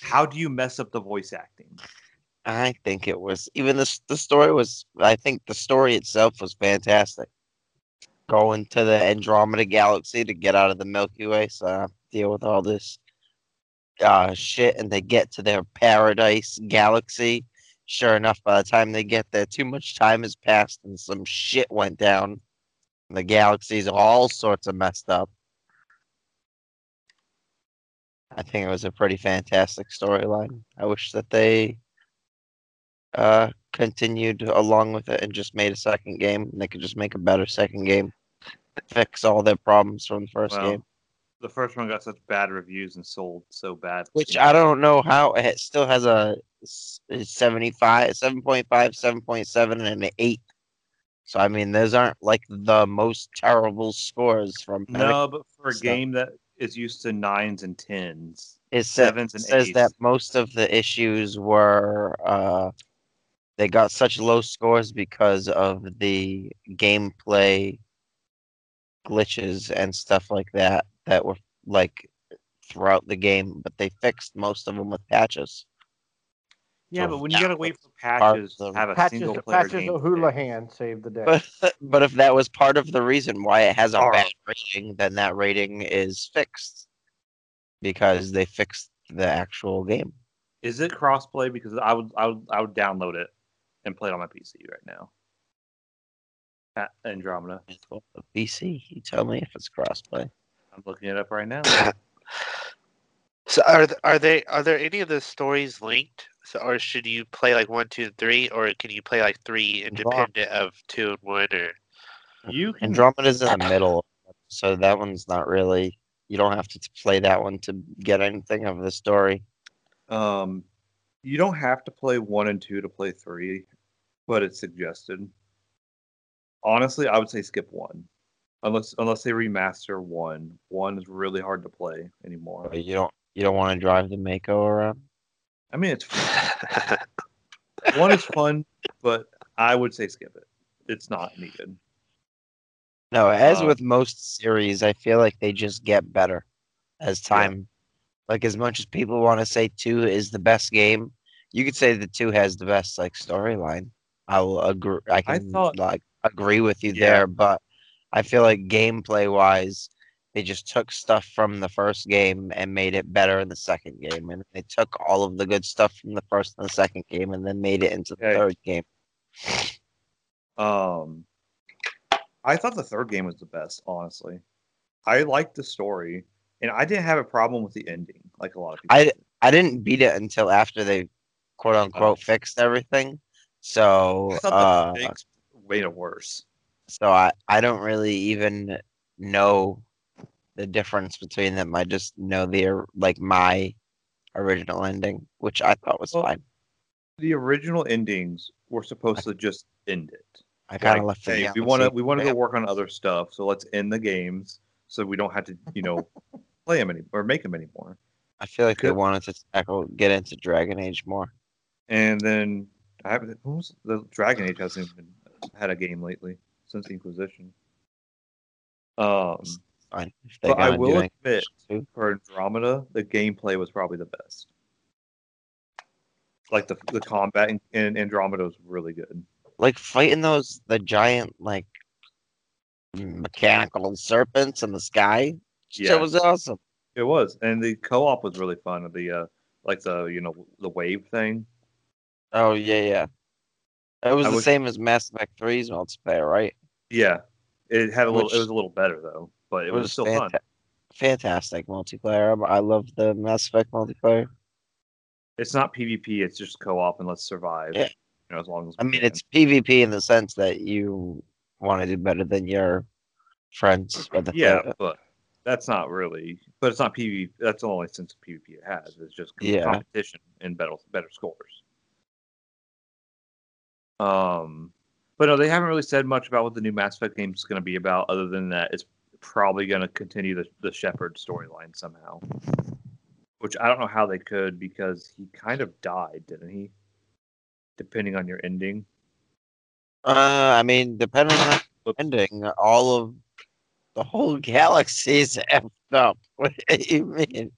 how do you mess up the voice acting?
I think it was even the the story was. I think the story itself was fantastic. Going to the Andromeda Galaxy to get out of the Milky Way, so deal with all this uh, shit, and they get to their paradise galaxy. Sure enough, by the time they get there, too much time has passed, and some shit went down. The galaxy's all sorts of messed up. I think it was a pretty fantastic storyline. I wish that they uh continued along with it and just made a second game. And they could just make a better second game, fix all their problems from the first
Well,
game.
The first one got such bad reviews and sold so bad.
Which I don't know how it still has a 75, 7.5, 7.7, and an 8. So, I mean, those aren't like the most terrible scores from
No, but for a
So-
game that is used to nines and tens,
It
sevens and
says that most of the issues were uh, they got such low scores because of the gameplay glitches and stuff like that that were like throughout the game, but they fixed most of them with patches.
yeah,
So
but when you
that
gotta wait for
part
patches
of
to
the-
have a
Patches,
single player
patches
game,
O'Houlihan saved the day.
But but if that was part of the reason why it has a
Alright.
bad rating, then that rating is fixed because they fixed the actual game.
is it crossplay? Because I would, I would, I would download it and play it on my PC right now. At Andromeda,
Well, the PC, you tell me if it's crossplay.
I'm looking it up right now.
So are th- are they are there any of the stories linked? So or should you play like one, two, and three, or can you play like three independent of two and one? Or
You can
Andromeda's in the middle, so that one's not really. You don't have to play that one to get anything of the story.
Um, you don't have to play one and two to play three, but it's suggested. Honestly, I would say skip one, unless unless they remaster one. One is really hard to play anymore.
But you don't. You don't want to drive the Mako around.
I mean, it's one is fun, but I would say skip it. It's not needed.
No, as
Uh,
with most series, I feel like they just get better as
Yeah.
time. Like as much as people want to say two is the best game, you could say the two has the best like storyline. I will agree. I
I
can
thought-
like agree with you
Yeah.
there, but I feel like gameplay wise, they just took stuff from the first game and made it better in the second game, and they took all of the good stuff from the first and the second game and then made it into the
Okay.
third game.
Um, I thought the third game was the best. Honestly, I liked the story, and I didn't have a problem with the ending, like a lot of people.
I-
did.
I didn't beat it until after they quote unquote fixed everything. So
I thought
uh,
the fix made it worse.
so I, I don't really even know the difference between them. I just know the or- like my original ending, which I thought was
Well,
fine.
The original endings were supposed to just end it.
I kind of
like,
left the
hey, we want to we want to go work on other stuff, so let's end the games so we don't have to you know play them any or make them anymore.
I feel like they
Good.
wanted to tackle get into Dragon Age more.
And then I haven't who's the Dragon Age hasn't even had a game lately since Inquisition. Um,
Fine.
But I will admit
too.
for Andromeda, the gameplay was probably the best. Like the the combat in, in Andromeda was really good.
like fighting those the giant like mechanical serpents in the sky.
Yeah.
Shit was awesome.
It was, and the co-op was really fun. The uh, like the you know the wave thing.
Oh yeah, yeah. It was
I
the
wish-
same as Mass Effect 3's multiplayer, right?
Yeah, it had a little. It was a little better though, but it, was, still fun.
fantastic multiplayer. I love the Mass Effect multiplayer.
It's not PvP. It's just co-op and let's survive.
Yeah.
You know, as long as
I mean,
can.
it's PvP in the sense that you want to do better than your friends. But the
yeah, but that's not really. But it's not PvP. That's the only sense of PvP it has. It's just
Yeah.
competition and better better scores. Um, but no, they haven't really said much about what the new Mass Effect game is going to be about, other than that it's probably going to continue the the Shepard storyline somehow. Which I don't know how they could because he kind of died, didn't he? Depending on your ending.
Uh, I mean, depending on ending, all of the whole galaxy is effed up. What do you mean?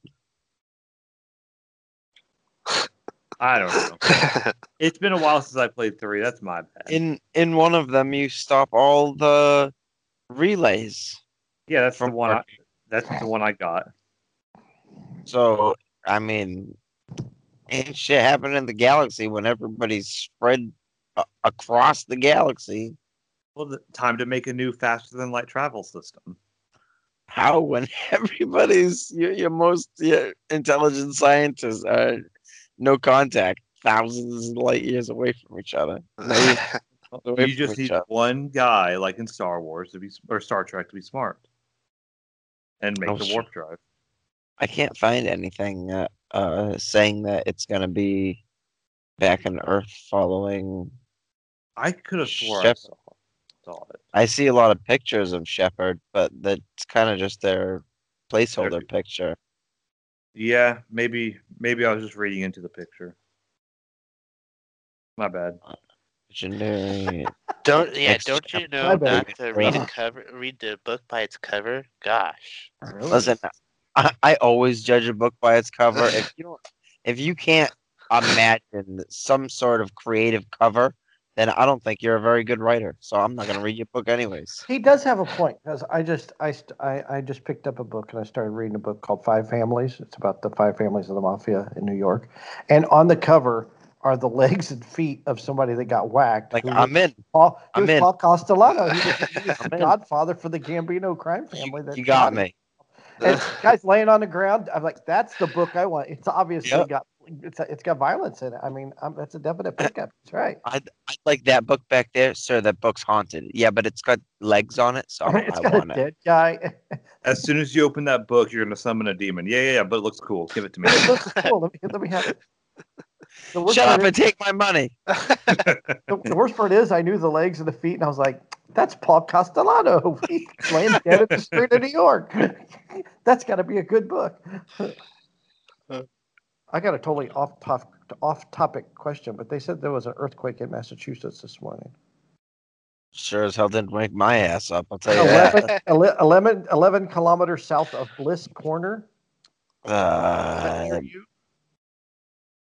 I don't know. it's been a while since I played three. That's my bad.
In in one of them, you stop all the relays.
yeah, that's the
from
one. I, that's the one I got.
So I mean, ain't shit happening in the galaxy when everybody's spread a- across the galaxy.
Well, the time to make a new faster than light travel system.
How when everybody's your, your most your intelligent scientists are no contact, thousands of light years away from each other.
You just need
other.
one guy, like in Star Wars, to be or Star Trek, to be smart and make
Oh,
the warp drive.
I can't find anything uh, uh, saying that it's gonna be back on Earth following.
I could have swore I
Shepard.
saw, saw it.
I see a lot of pictures of Shepard, but that's kind of just their placeholder picture.
Yeah, maybe maybe I was just reading into the picture. My bad.
Legendary.
don't yeah,
Next
don't you know not to read a cover read the book by its cover? Gosh.
Really?
Listen, I, I always judge a book by its cover. If you don't, if you can't imagine some sort of creative cover, then I don't think you're a very good writer. So I'm not gonna read your book anyways.
He does have a point because I just I, st- I I just picked up a book and I started reading a book called Five Families. It's about the five families of the mafia in New York, and on the cover are the legs and feet of somebody that got whacked.
Like I'm in.
Paul, he
I'm
was
in.
Paul Castellano. He was, he was the godfather for the Gambino crime family. that
you got me.
And guy's laying on the ground. I'm like, that's the book I want. It's obviously
Yep.
got it's it's got violence in it. I mean, um that's a definite pickup. That's right.
I'd, I'd like that book back there, sir. That book's haunted. Yeah, but it's got legs on it, so
it's
I
got a
want it.
guy.
As soon as you open that book, you're gonna summon a demon. Yeah, yeah, yeah. But it looks cool. Give it to me.
it looks cool. Let me let me have it.
Shut
part
up and take my money.
the, the worst part is I knew the legs and the feet, and I was like, "That's Paul Castellano. He's laying dead in the street of New York. That's got to be a good book." I got a totally off top, off topic question, but they said there was an earthquake in Massachusetts this morning.
Sure as hell didn't wake my ass up. I'll tell you that.
11, ele- 11, 11 kilometers south of Bliss Corner.
Uh,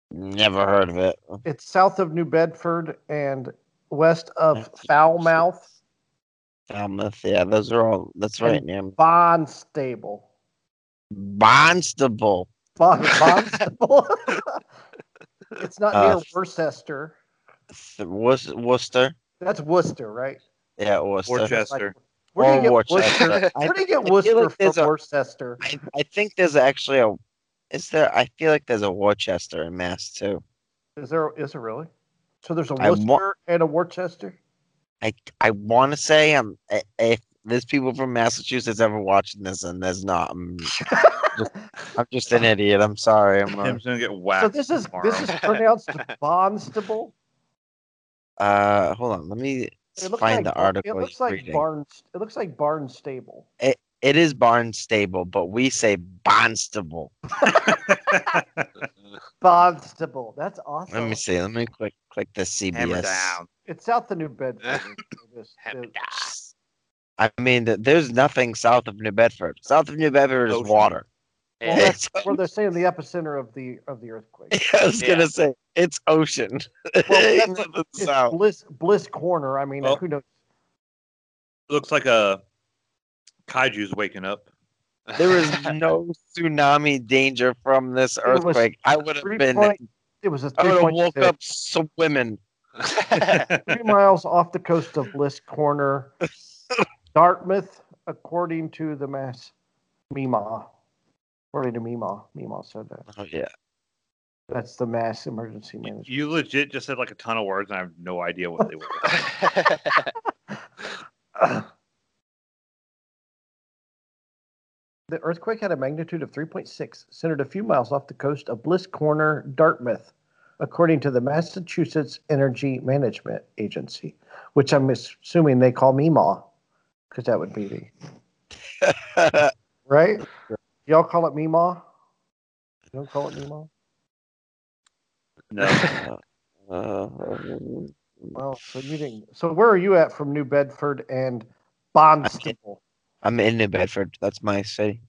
never heard of it.
It's south of New Bedford and west of Foulmouth,
Falmouth, yeah, those are all. That's right
And-
near me.
Bonstable.
Barnstable.
Bon, Bonstable. it's not near
Uh,
Worcester.
Th- Wor- Worcester.
That's Worcester, right?
Yeah, Worcester.
Worcester.
Where do you
Or
get Worcester?
Worcester. I,
Where do you get
feel
Worcester
like
from
a-
Worcester?
I, I think there's actually a. Is there? I feel like there's a Worcester in Mass too.
Is there? Is there really? So there's a
I wa-
Worcester and a Worcester.
I I want to say I'm. If there's people from Massachusetts ever watching this, and there's not, I'm just, I'm just an idiot. I'm sorry. I'm. Uh,
Tim's gonna get whacked.
So this is
tomorrow.
this is pronounced Bonstable.
uh hold on. Let me
It looks
find
like
the article.
It looks like
reading.
Barnes. It looks like Barnstable.
It, It is Barnstable, but we say Barnstable.
Bonstable. That's awesome.
Let me see. Let me click click the CBS.
It's south of New Bedford. It is-
Hammer down.
I mean, there's nothing south of New Bedford. South of New Bedford is
Ocean.
water.
Well, that's where they're saying the epicenter of the of the earthquake.
I was
Yeah.
gonna say it's ocean.
Well, that's
Ain't
It's
south.
Bliss Bliss Corner. I mean,
Well-
who knows?
Looks like a kaiju's waking up.
There is no tsunami danger from this earthquake. I would have been.
point, it was a
I
three
would have woke
six.
up swimming.
three miles off the coast of Bliss Corner, Dartmouth, according to the mass MEMA. According to MEMA, MEMA said that.
Oh yeah.
That's the mass emergency management.
You legit just said like a ton of words, and I have no idea what they were.
The earthquake had a magnitude of 3.6, centered a few miles off the coast of Bliss Corner, Dartmouth, according to the Massachusetts Energy Management Agency, which I'm assuming they call MEMA, because that would be the right. Y'all call it MEMA? You don't call it MEMA?
no,
Uh,
Well, so you didn't. So where are you at from New Bedford and Bonstable?
I'm in New Bedford. That's my city.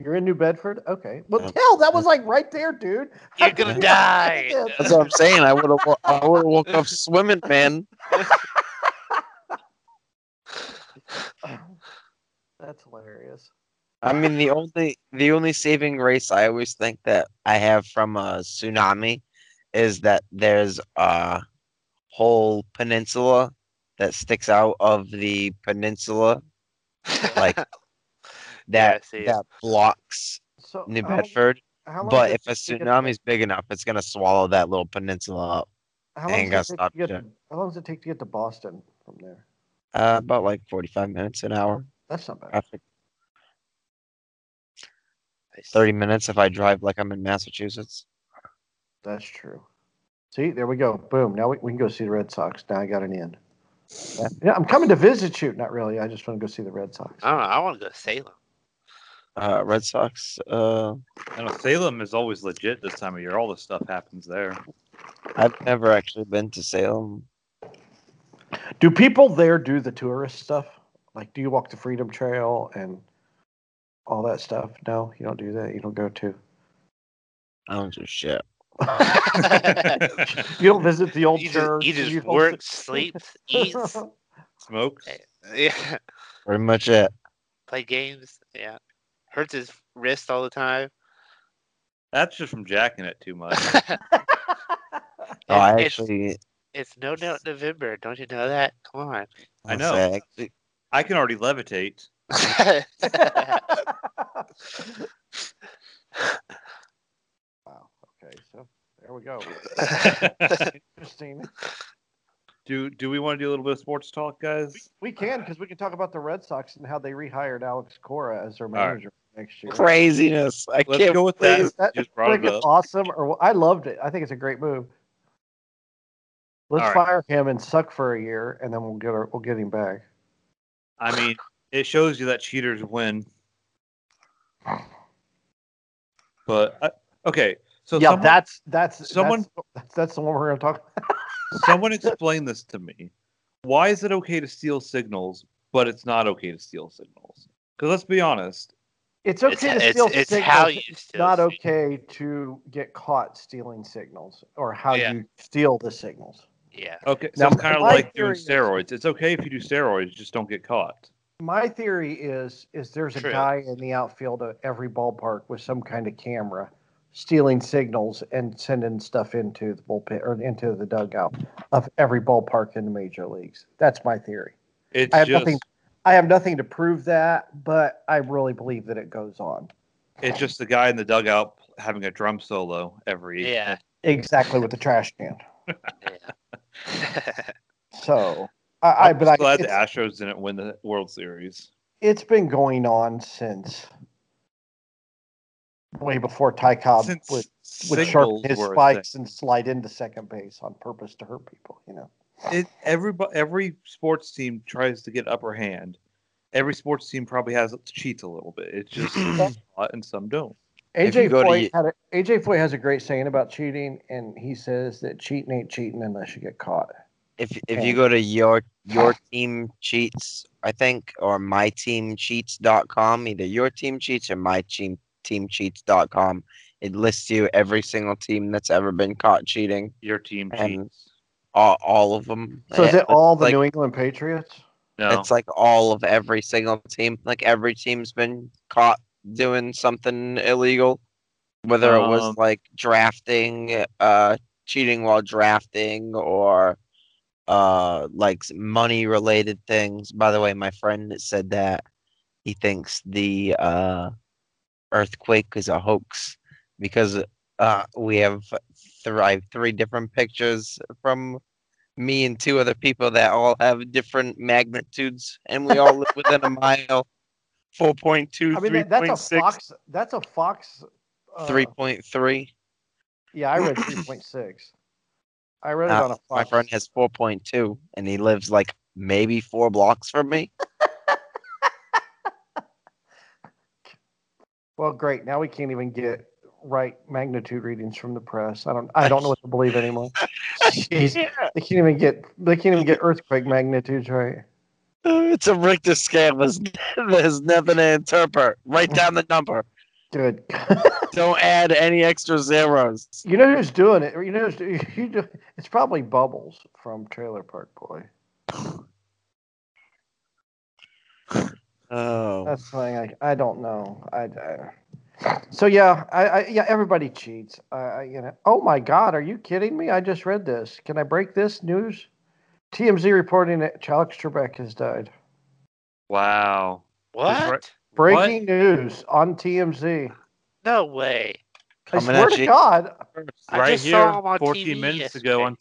You're in New Bedford? Okay. Well,
Yeah.
hell, that was like right there, dude. How
You're gonna die.
That's what I'm saying. I would have. I would have woke up swimming, man.
That's hilarious.
I mean, the only the only saving grace I always think that I have from a tsunami is that there's a whole peninsula that sticks out of the peninsula like that
see.
that blocks
So
New Bedford.
how long
But if a
take to
big enough, it's gonna swallow that little peninsula up.
how long, does it
gonna
take to get to, how long does it take to get to Boston from there?
Uh, about like forty-five minutes, an hour,
That's not bad.
traffic.
Nice.
Thirty minutes if I drive like I'm in Massachusetts.
That's true. See, there we go. Boom. Now we, we can go see the Red Sox. Now I got an in. Yeah, yeah, I'm coming to visit you. Not really. I just want to go see the Red Sox.
I don't know. I want to go to Salem.
Uh, Red Sox. Uh,
I know Salem is always legit this time of year. All the stuff happens there.
I've never actually been to Salem.
Do people there do the tourist stuff? Like, do you walk the Freedom Trail and all that stuff? No, you don't do that. You don't go to.
I don't do shit.
You don't visit the old
you
church.
just, you
and
just
you don't-
works, sleeps, eats,
Smokes.
yeah,
Pretty much it.
play games. Yeah, hurts his wrist all the time.
That's just from jacking it too much.
Oh, I actually.
It's no doubt November. Don't you know that? Come on.
I know.
say, actually-
I can already levitate.
wow. Okay. So there we go. Interesting.
do do we want to do a little bit of sports talk, guys?
We can because we can talk about the Red Sox and how they rehired Alex Cora as their
right.
manager next year.
Craziness. I
Let's
can't
go with that.
believe-
that
Just brought
think
it
it's
up.
awesome or I loved it. I think it's a great move. Let's
All right.
fire him and suck for a year, and then we'll get our, we'll get him back.
I mean, it shows you that cheaters win. But uh, okay, so
yeah,
someone,
that's that's
someone-
that's, that's the one we're going to talk. about.
someone explain this to me. Why is it okay to steal signals, but it's not okay to steal signals? Because let's be honest,
It's
It's,
okay to steal
it's
signals.
how you
it's not
signals.
okay to get caught stealing signals or how
Yeah.
you steal the signals.
Yeah.
okay, so
Now,
it's kind of like doing steroids. It's okay if you do steroids, just don't get caught.
My theory is is there's a
True.
guy in the outfield of every ballpark with some kind of camera stealing signals and sending stuff into the bullpen or into the dugout of every ballpark in the major leagues. That's my theory.
It's
I have
just
nothing I have nothing to prove that, but I really believe that it goes on.
it's just the guy in the dugout having a drum solo every
Yeah.
Exactly with the trash can.
Yeah.
So I, I
I'm
but
just
I
glad the
it's,
Astros didn't win the World Series.
it's been going on since way before Ty Cobb
Since
would would sharpen his spikes and slide into second base on purpose to hurt people. You know,
it every every sports team tries to get upper hand. Every sports team probably has cheats a little bit. It's just and some don't.
AJ
go to
had a, AJ Foyt has a great saying about cheating, and he says that cheating ain't cheating unless you get caught.
If if
Okay.
you go to your your team cheats, I think, or myteamcheats.com, either your team cheats or my team teamcheats.com, it lists you every single team that's ever been caught cheating,
Your team cheats.
all, all of them.
So is it all the
like,
New England Patriots?
No,
It's like all of every single team. Like every team's been caught doing something illegal, whether it was
Um,
like drafting, uh, cheating while drafting, or uh, like money related things. By the way, my friend said that he thinks the uh, earthquake is a hoax because uh, we have three, three different pictures from me and two other people that all have different magnitudes, and we all live within a mile. 4.2,
I mean, that- that's a Fox. That's a Fox. Uh,
3.3.
Yeah, I read 3.6. I read it
Uh,
on a
my friend has 4.2, and he lives like maybe four blocks from me.
Well, great. Now we can't even get right magnitude readings from the press. I don't. I don't know what to believe anymore. Jeez. They can't even get. They can't even get earthquake magnitudes right.
Uh, It's a Richter scale. There's, there's nothing to interpret. Write down the number.
Good.
Don't add any extra zeros.
you know who's doing it? You know, who's, you do, it's probably Bubbles from Trailer Park Boy.
Oh,
That's something I, I don't know. I, I so yeah, I, I yeah everybody cheats. I, I you know. Oh my God, are you kidding me? I just read this. Can I break this news? TMZ reporting that Alex Trebek has died.
Wow.
What?
right-
Breaking news on TMZ.
No way.
I
Coming
swear
at
to
you.
God,
I
right
just
here,
saw him on
14
TV
minutes ago
yesterday.
on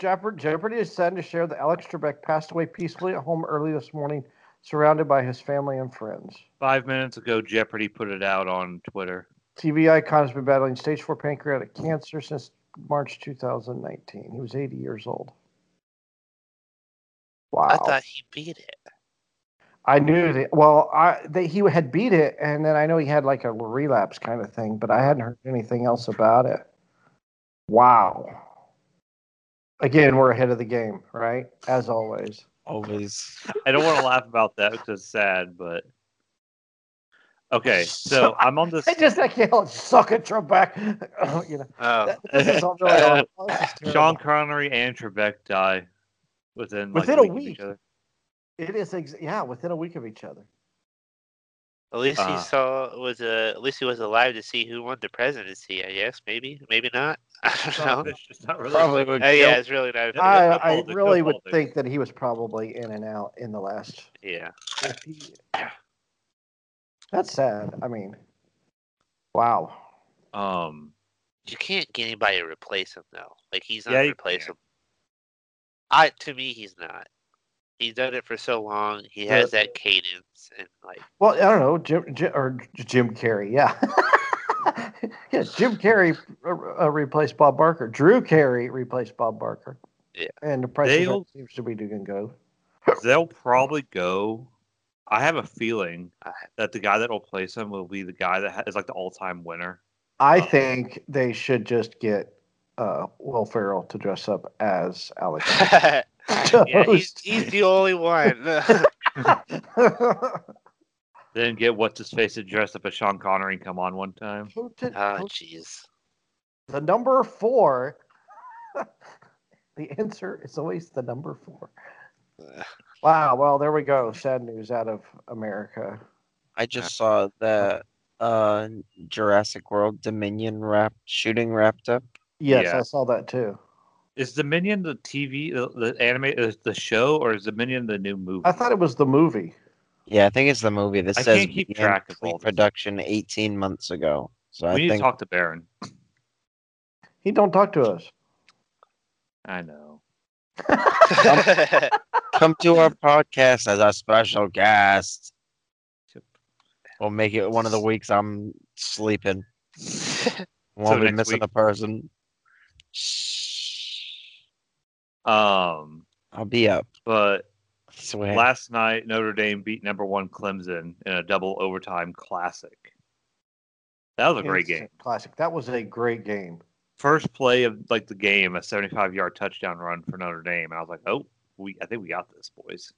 Jeopardy, Jeopardy is sad to share that Alex Trebek passed away peacefully at home early this morning, surrounded by his family and friends.
five minutes ago. Jeopardy put it out on Twitter.
TV icon has been battling stage four pancreatic cancer since March 2019. He was 80 years old. Wow.
I thought he beat it.
I knew that. Well, I that he had beat it, and then I know he had like a relapse kind of thing, but I hadn't heard anything else about it. Wow. Again, we're ahead of the game, right? As always.
always.
I don't want to laugh about that because it's sad, but okay. So I'm on this.
I just I can't oh, suck it, Trebek. you know,
Oh,
that- this is all really awful. This is
Sean. Connery and Trebek die within like,
Within
a
a
week, of
week.
Each other.
It is, ex- yeah, within a week of each other.
at least he
Uh.
saw was uh, at least he was alive to see who won the presidency. I guess maybe, maybe not. I don't know.
It's just not really.
Probably would
Uh, yeah, it's really not.
Yeah,
I, I really would
politics.
think that he was probably in and out in the last.
Yeah.
That's sad. I mean, wow.
Um.
You can't get anybody to replace him though. Like he's not
Yeah,
replaceable. I to me he's not. He's done it for so long. He has that cadence and like
Well, I don't know, Jim, Jim or Jim Carrey, yeah. yeah, Jim Carrey uh, uh, replaced Bob Barker. Drew Carey replaced Bob Barker.
Yeah.
And the price
They'll-
seems to be doing good.
They'll probably go. I have a feeling that the guy that will place him will be the guy that is like the all-time winner.
I
Oh.
think they should just get uh, Will Ferrell to dress up as Alex.
Yeah, he's he's the only one.
Then get what's his face to dress up as Sean Connery and come on one time.
Who did-
oh
who-
jeez.
the number four. the answer is always the number four. Wow. Well, there we go. Sad news out of America.
I just saw that uh, Jurassic World Dominion wrap shooting wrapped up.
Yes,
Yeah.
I saw that too.
Is Dominion the TV, the, the anime, is the show, or is Dominion the new movie?
I thought it was the movie.
Yeah, I think it's the movie. This
I
says
can't keep
began
track of all this.
production 18 months ago. So
we
I
need
think
to talk to Baron.
He don't talk to us.
I know.
come to our podcast as our special guest. We'll make it one of the weeks I'm sleeping. Won't be missing
week?
a person.
Um,
I'll be up.
but
swear.
last night Notre Dame beat number one Clemson in a double overtime classic. That was a great game.
Classic. That was a great game.
First play of like the game, a 75 yard touchdown run for Notre Dame, and I was like, oh, we, I think we got this, boys.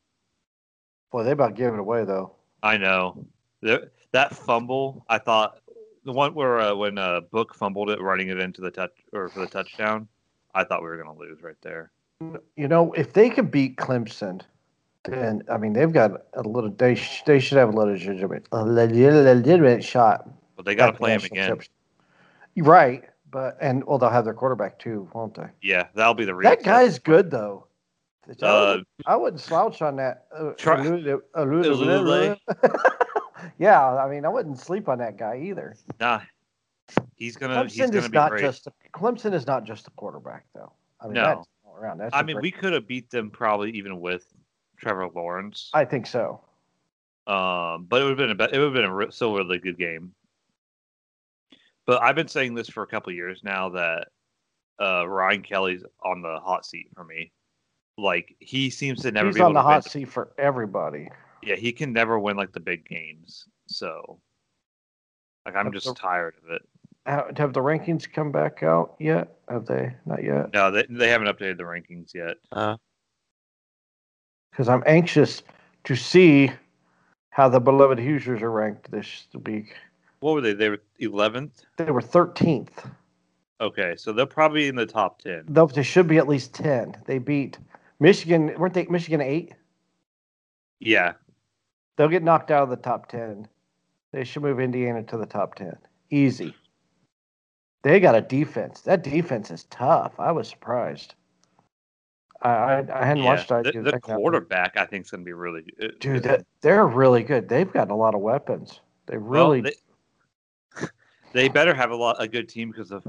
Boy, they about gave it away though.
I know the, that fumble. I thought the one where uh, when uh, Book fumbled it, running it into the touch or for the touchdown. I thought we were going to lose right there.
You know, if they can beat Clemson, then I mean they've got a little. They sh- they should have a little legitimate a legit- legitimate shot.
But they got to play him again.
Right, but and well they'll have their quarterback too, won't they?
Yeah, that'll be the real.
That guy's good though. I
Uh,
wouldn't- I wouldn't slouch on that. Uh, Alulu- Alulu. yeah, I mean, I wouldn't sleep on that guy either.
Nah, he's gonna. he's
Clemson
gonna
is
be
not
great.
just a, Clemson is not just a quarterback though. I mean,
No.
All around. That's
I mean,
great-
we could have beat them probably even with Trevor Lawrence.
I think so.
Um, but it would have been a be- it would have been a still really good game. But I've been saying this for a couple years now that uh, Brian Kelly's on the hot seat for me. Like he seems to never
He's
be
on the hot seat for everybody.
Yeah, he can never win like the big games. So, like, I'm
But
just
the-
tired of it.
Have, have the rankings come back out yet? Have they? Not yet.
No, they they haven't updated the rankings yet.
Uh,
Because I'm anxious to see how the beloved Hoosiers are ranked this week.
What were they? They were 11th.
They were 13th.
Okay, so they're probably in the top 10.
Though they should be at least 10. They beat Michigan. Weren't they Michigan eight?
Yeah,
They'll get knocked out of the top 10. They should move Indiana to the top 10. Easy. They got a defense. That defense is tough. I was surprised. I I, I hadn't
yeah.
watched
The, the
that
quarterback, I think, is going to be really good.
Dude, that, they're really good. They've got a lot of weapons. They
Well,
really.
they, they better have a lot a good team because of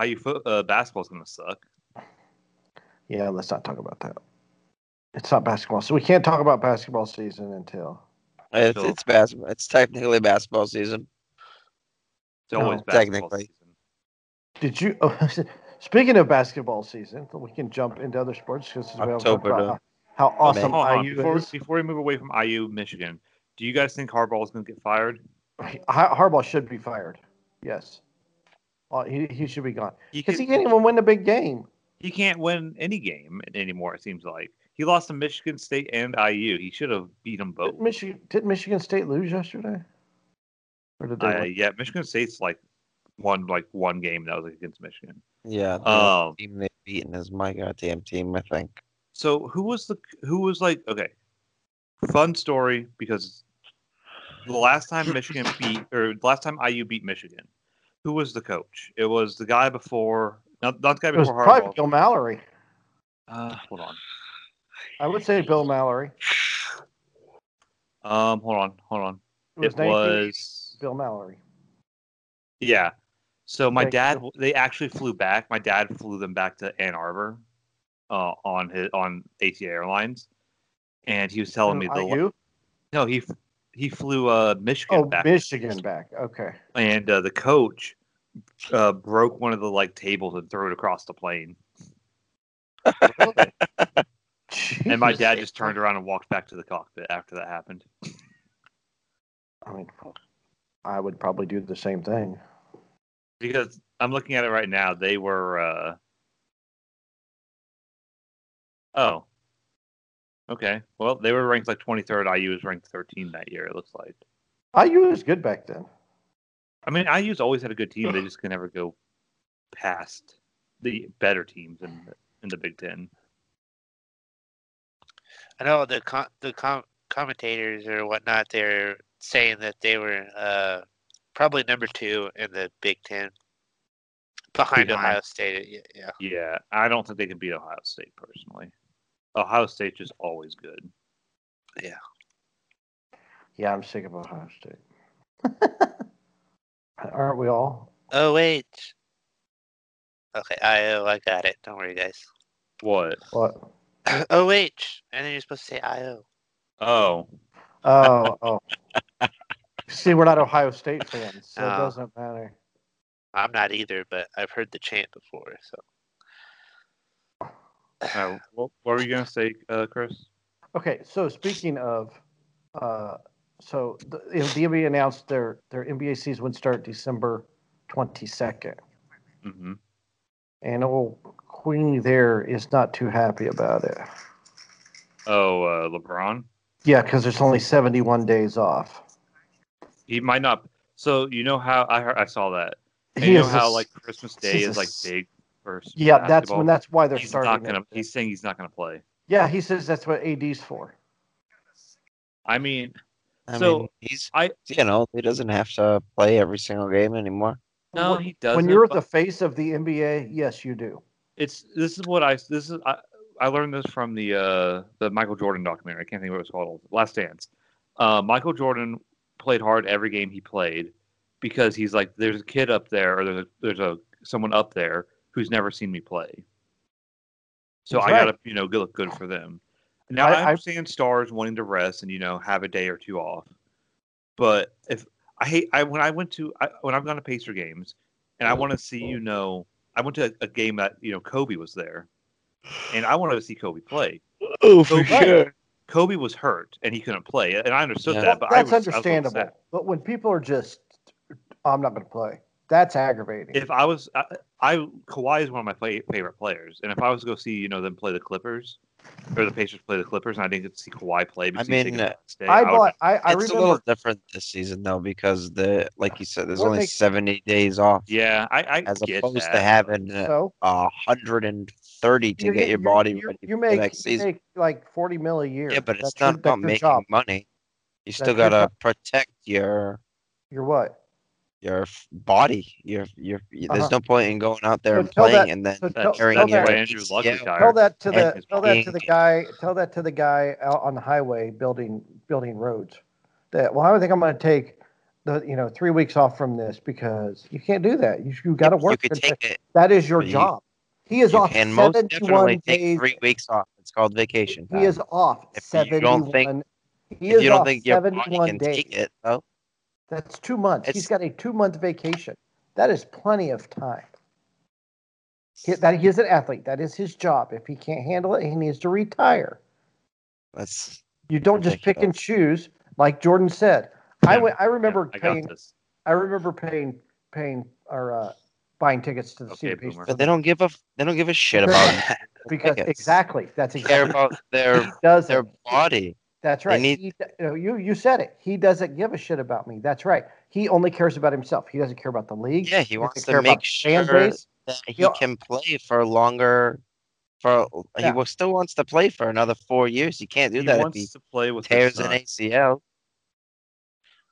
IU foot, uh, basketball's going to suck.
yeah, let's not talk about that. It's not basketball, so we can't talk about basketball season until.
it's, it's basketball. It's technically basketball season.
It's always
No,
basketball
technically.
season.
Did you? Oh, speaking of basketball season, we can jump into other sports because we haven't
October,
about
though.
how, how awesome
Hold on,
IU
before,
is.
before we move away from IU, Michigan, do you guys think Harbaugh is going to get fired?
Har- Harbaugh should be fired. Yes. Uh, he, he should be gone
He,
because
can,
he can't even win the big game.
he can't win any game anymore. It seems like he lost to Michigan State and IU. He should have beat them both.
Did Michigan, did Michigan State lose yesterday? Or did they?
Uh, yeah, Michigan State's like won like one game that was like, against Michigan.
Yeah. The
Um,
team they've beaten is my goddamn team, I think.
So who was the who was like okay, fun story because the last time Michigan beat or the last time IU beat Michigan, who was the coach? It was the guy before not, not the guy
it was
before
probably Bill Mallory.
Uh, hold on.
I would say Bill Mallory.
Um, hold on, hold on.
It was,
It was
Bill Mallory.
yeah. So my dad, they actually flew back. My dad flew them back to Ann Arbor, uh, on his on ATA Airlines, and he was telling me the
IU?
no he he flew uh Michigan
Oh,
back
Michigan back. Okay.
and uh, the coach uh, broke one of the like tables and threw it across the plane. And my dad just turned around and walked back to the cockpit after that happened.
I mean, I would probably do the same thing.
Because I'm looking at it right now, they were. Uh... Oh. Okay. Well, they were ranked like 23rd. IU was ranked 13 that year. It looks like.
IU was good back then.
I mean, IU's always had a good team. They just can never go past the better teams in the, in the Big Ten.
I know the com- the com- commentators or whatnot. They're saying that they were uh, probably number two in the Big Ten, behind
Behind.
Ohio State. Yeah, yeah.
Yeah, I don't think they can beat Ohio State personally. Ohio State's just always good.
Yeah, Yeah, I'm sick of Ohio State. Aren't we all?
Oh wait. Okay, I oh, I got it. Don't worry, guys.
What?
What?
oh wait, and then you're supposed to say IO.
Oh,
Oh, oh. oh. See, we're not Ohio State fans, so it
Oh.
doesn't matter.
I'm not either, but I've heard the chant before. So
uh, what, what were you gonna say, uh, Chris?
Okay, so speaking of, uh, so the, the NBA announced their their NBA season would start December twenty second,
hmm
and old Queenie there is not too happy about it.
Oh, uh, LeBron.
Yeah, because there's only seventy one days off.
He might not. So you know how I heard, I saw that. And
He
you know
is a
how like Christmas Day
he's a
is like big for s-
Yeah, that's when that's why they're
he's
starting.
not gonna.
it.
He's saying he's not gonna play.
Yeah, he says that's what AD's for.
I mean,
I
So,
mean, he's
I-
you know he doesn't have to play every single game anymore.
no,
When-
he doesn't.
When you're
but
the face of the NBA, yes, you do.
it's this is what I this is I, I learned this from the uh the Michael Jordan documentary. I can't think of what it was called. Last Dance. Uh, Michael Jordan played hard every game he played because he's like, there's a kid up there, or there's a there's a someone up there who's never seen me play. So
That's
I
right.
gotta you know look good for them. Now
I-
I,
I-
understand stars wanting to rest and you know have a day or two off, but if I hate I when I went to I, when I've gone to Pacer games and I want to see you know I went to a, a game that you know Kobe was there, and I wanted to see Kobe play.
Oh,
for
sure.
Kobe was hurt and he couldn't play, and I understood
Yeah.
that. But
that's
I was, I was
understandable. but when people are just, I'm not going to play. That's aggravating.
If I was, I, I Kawhi is one of my play, favorite players, and if I was to go see you know them play the Clippers, or the Pacers play the Clippers, and I didn't get to see Kawhi play because
I
he's
mean,
taking the next day,
I
would-
bought. I, I
it's a little different this season though because the like you said, there's
What
only
makes-
70 days off
yeah, I, I
as
get
opposed
that,
to having uh,
So
a hundred and thirty to
you
get your body
you,
ready
you
for
make,
the next season.
make like forty mil a year.
Yeah, but it's
That's
not
your,
about making
job.
money. You still gotta
job.
protect your
You're what?
Your body. Your your. There's
Uh-huh.
no point in going out there
So
and playing
that-
and then
so tell-
carrying
tell
why
your
Andrew Luck
ACL.
retired.
Tell that to the
his
tell that to the guy. Tell that to the guy out on the highway building building roads. That well, I think I'm going to take the you know three weeks off from this because you can't do that. You you got to work.
You could
and-
take it.
that is your
you-
job. He is
You
off
can most
71
definitely take three weeks off. It's called vacation time.
He is off
If you don't think-
he
if
is
you don't
off
think your body
71
can
days.
take it, though,
That's two months. He's got a two month vacation. That is plenty of time. He, that he is an athlete. That is his job. If he can't handle it, he needs to retire.
that's
You don't just pick and choose, like Jordan said. I
Yeah,
went. I remember
I
paying. I remember paying paying or uh, buying tickets to the
Okay,
see the Pacers
boomer.
but they don't give a they don't give a shit about that.
because
tickets.
exactly that's
They care
exactly
about their
does
their body.
That's right.
need-
He, you, you you said it. He doesn't give a shit about me. That's right. He only cares about himself. He doesn't care about the league.
Yeah, he
doesn't
wants
care
to make
about fan
sure that he
He'll-
can play for longer. For
Yeah.
he will still wants to play for another four years. He can't do
He
that if he
to play with his
tears an. ACL.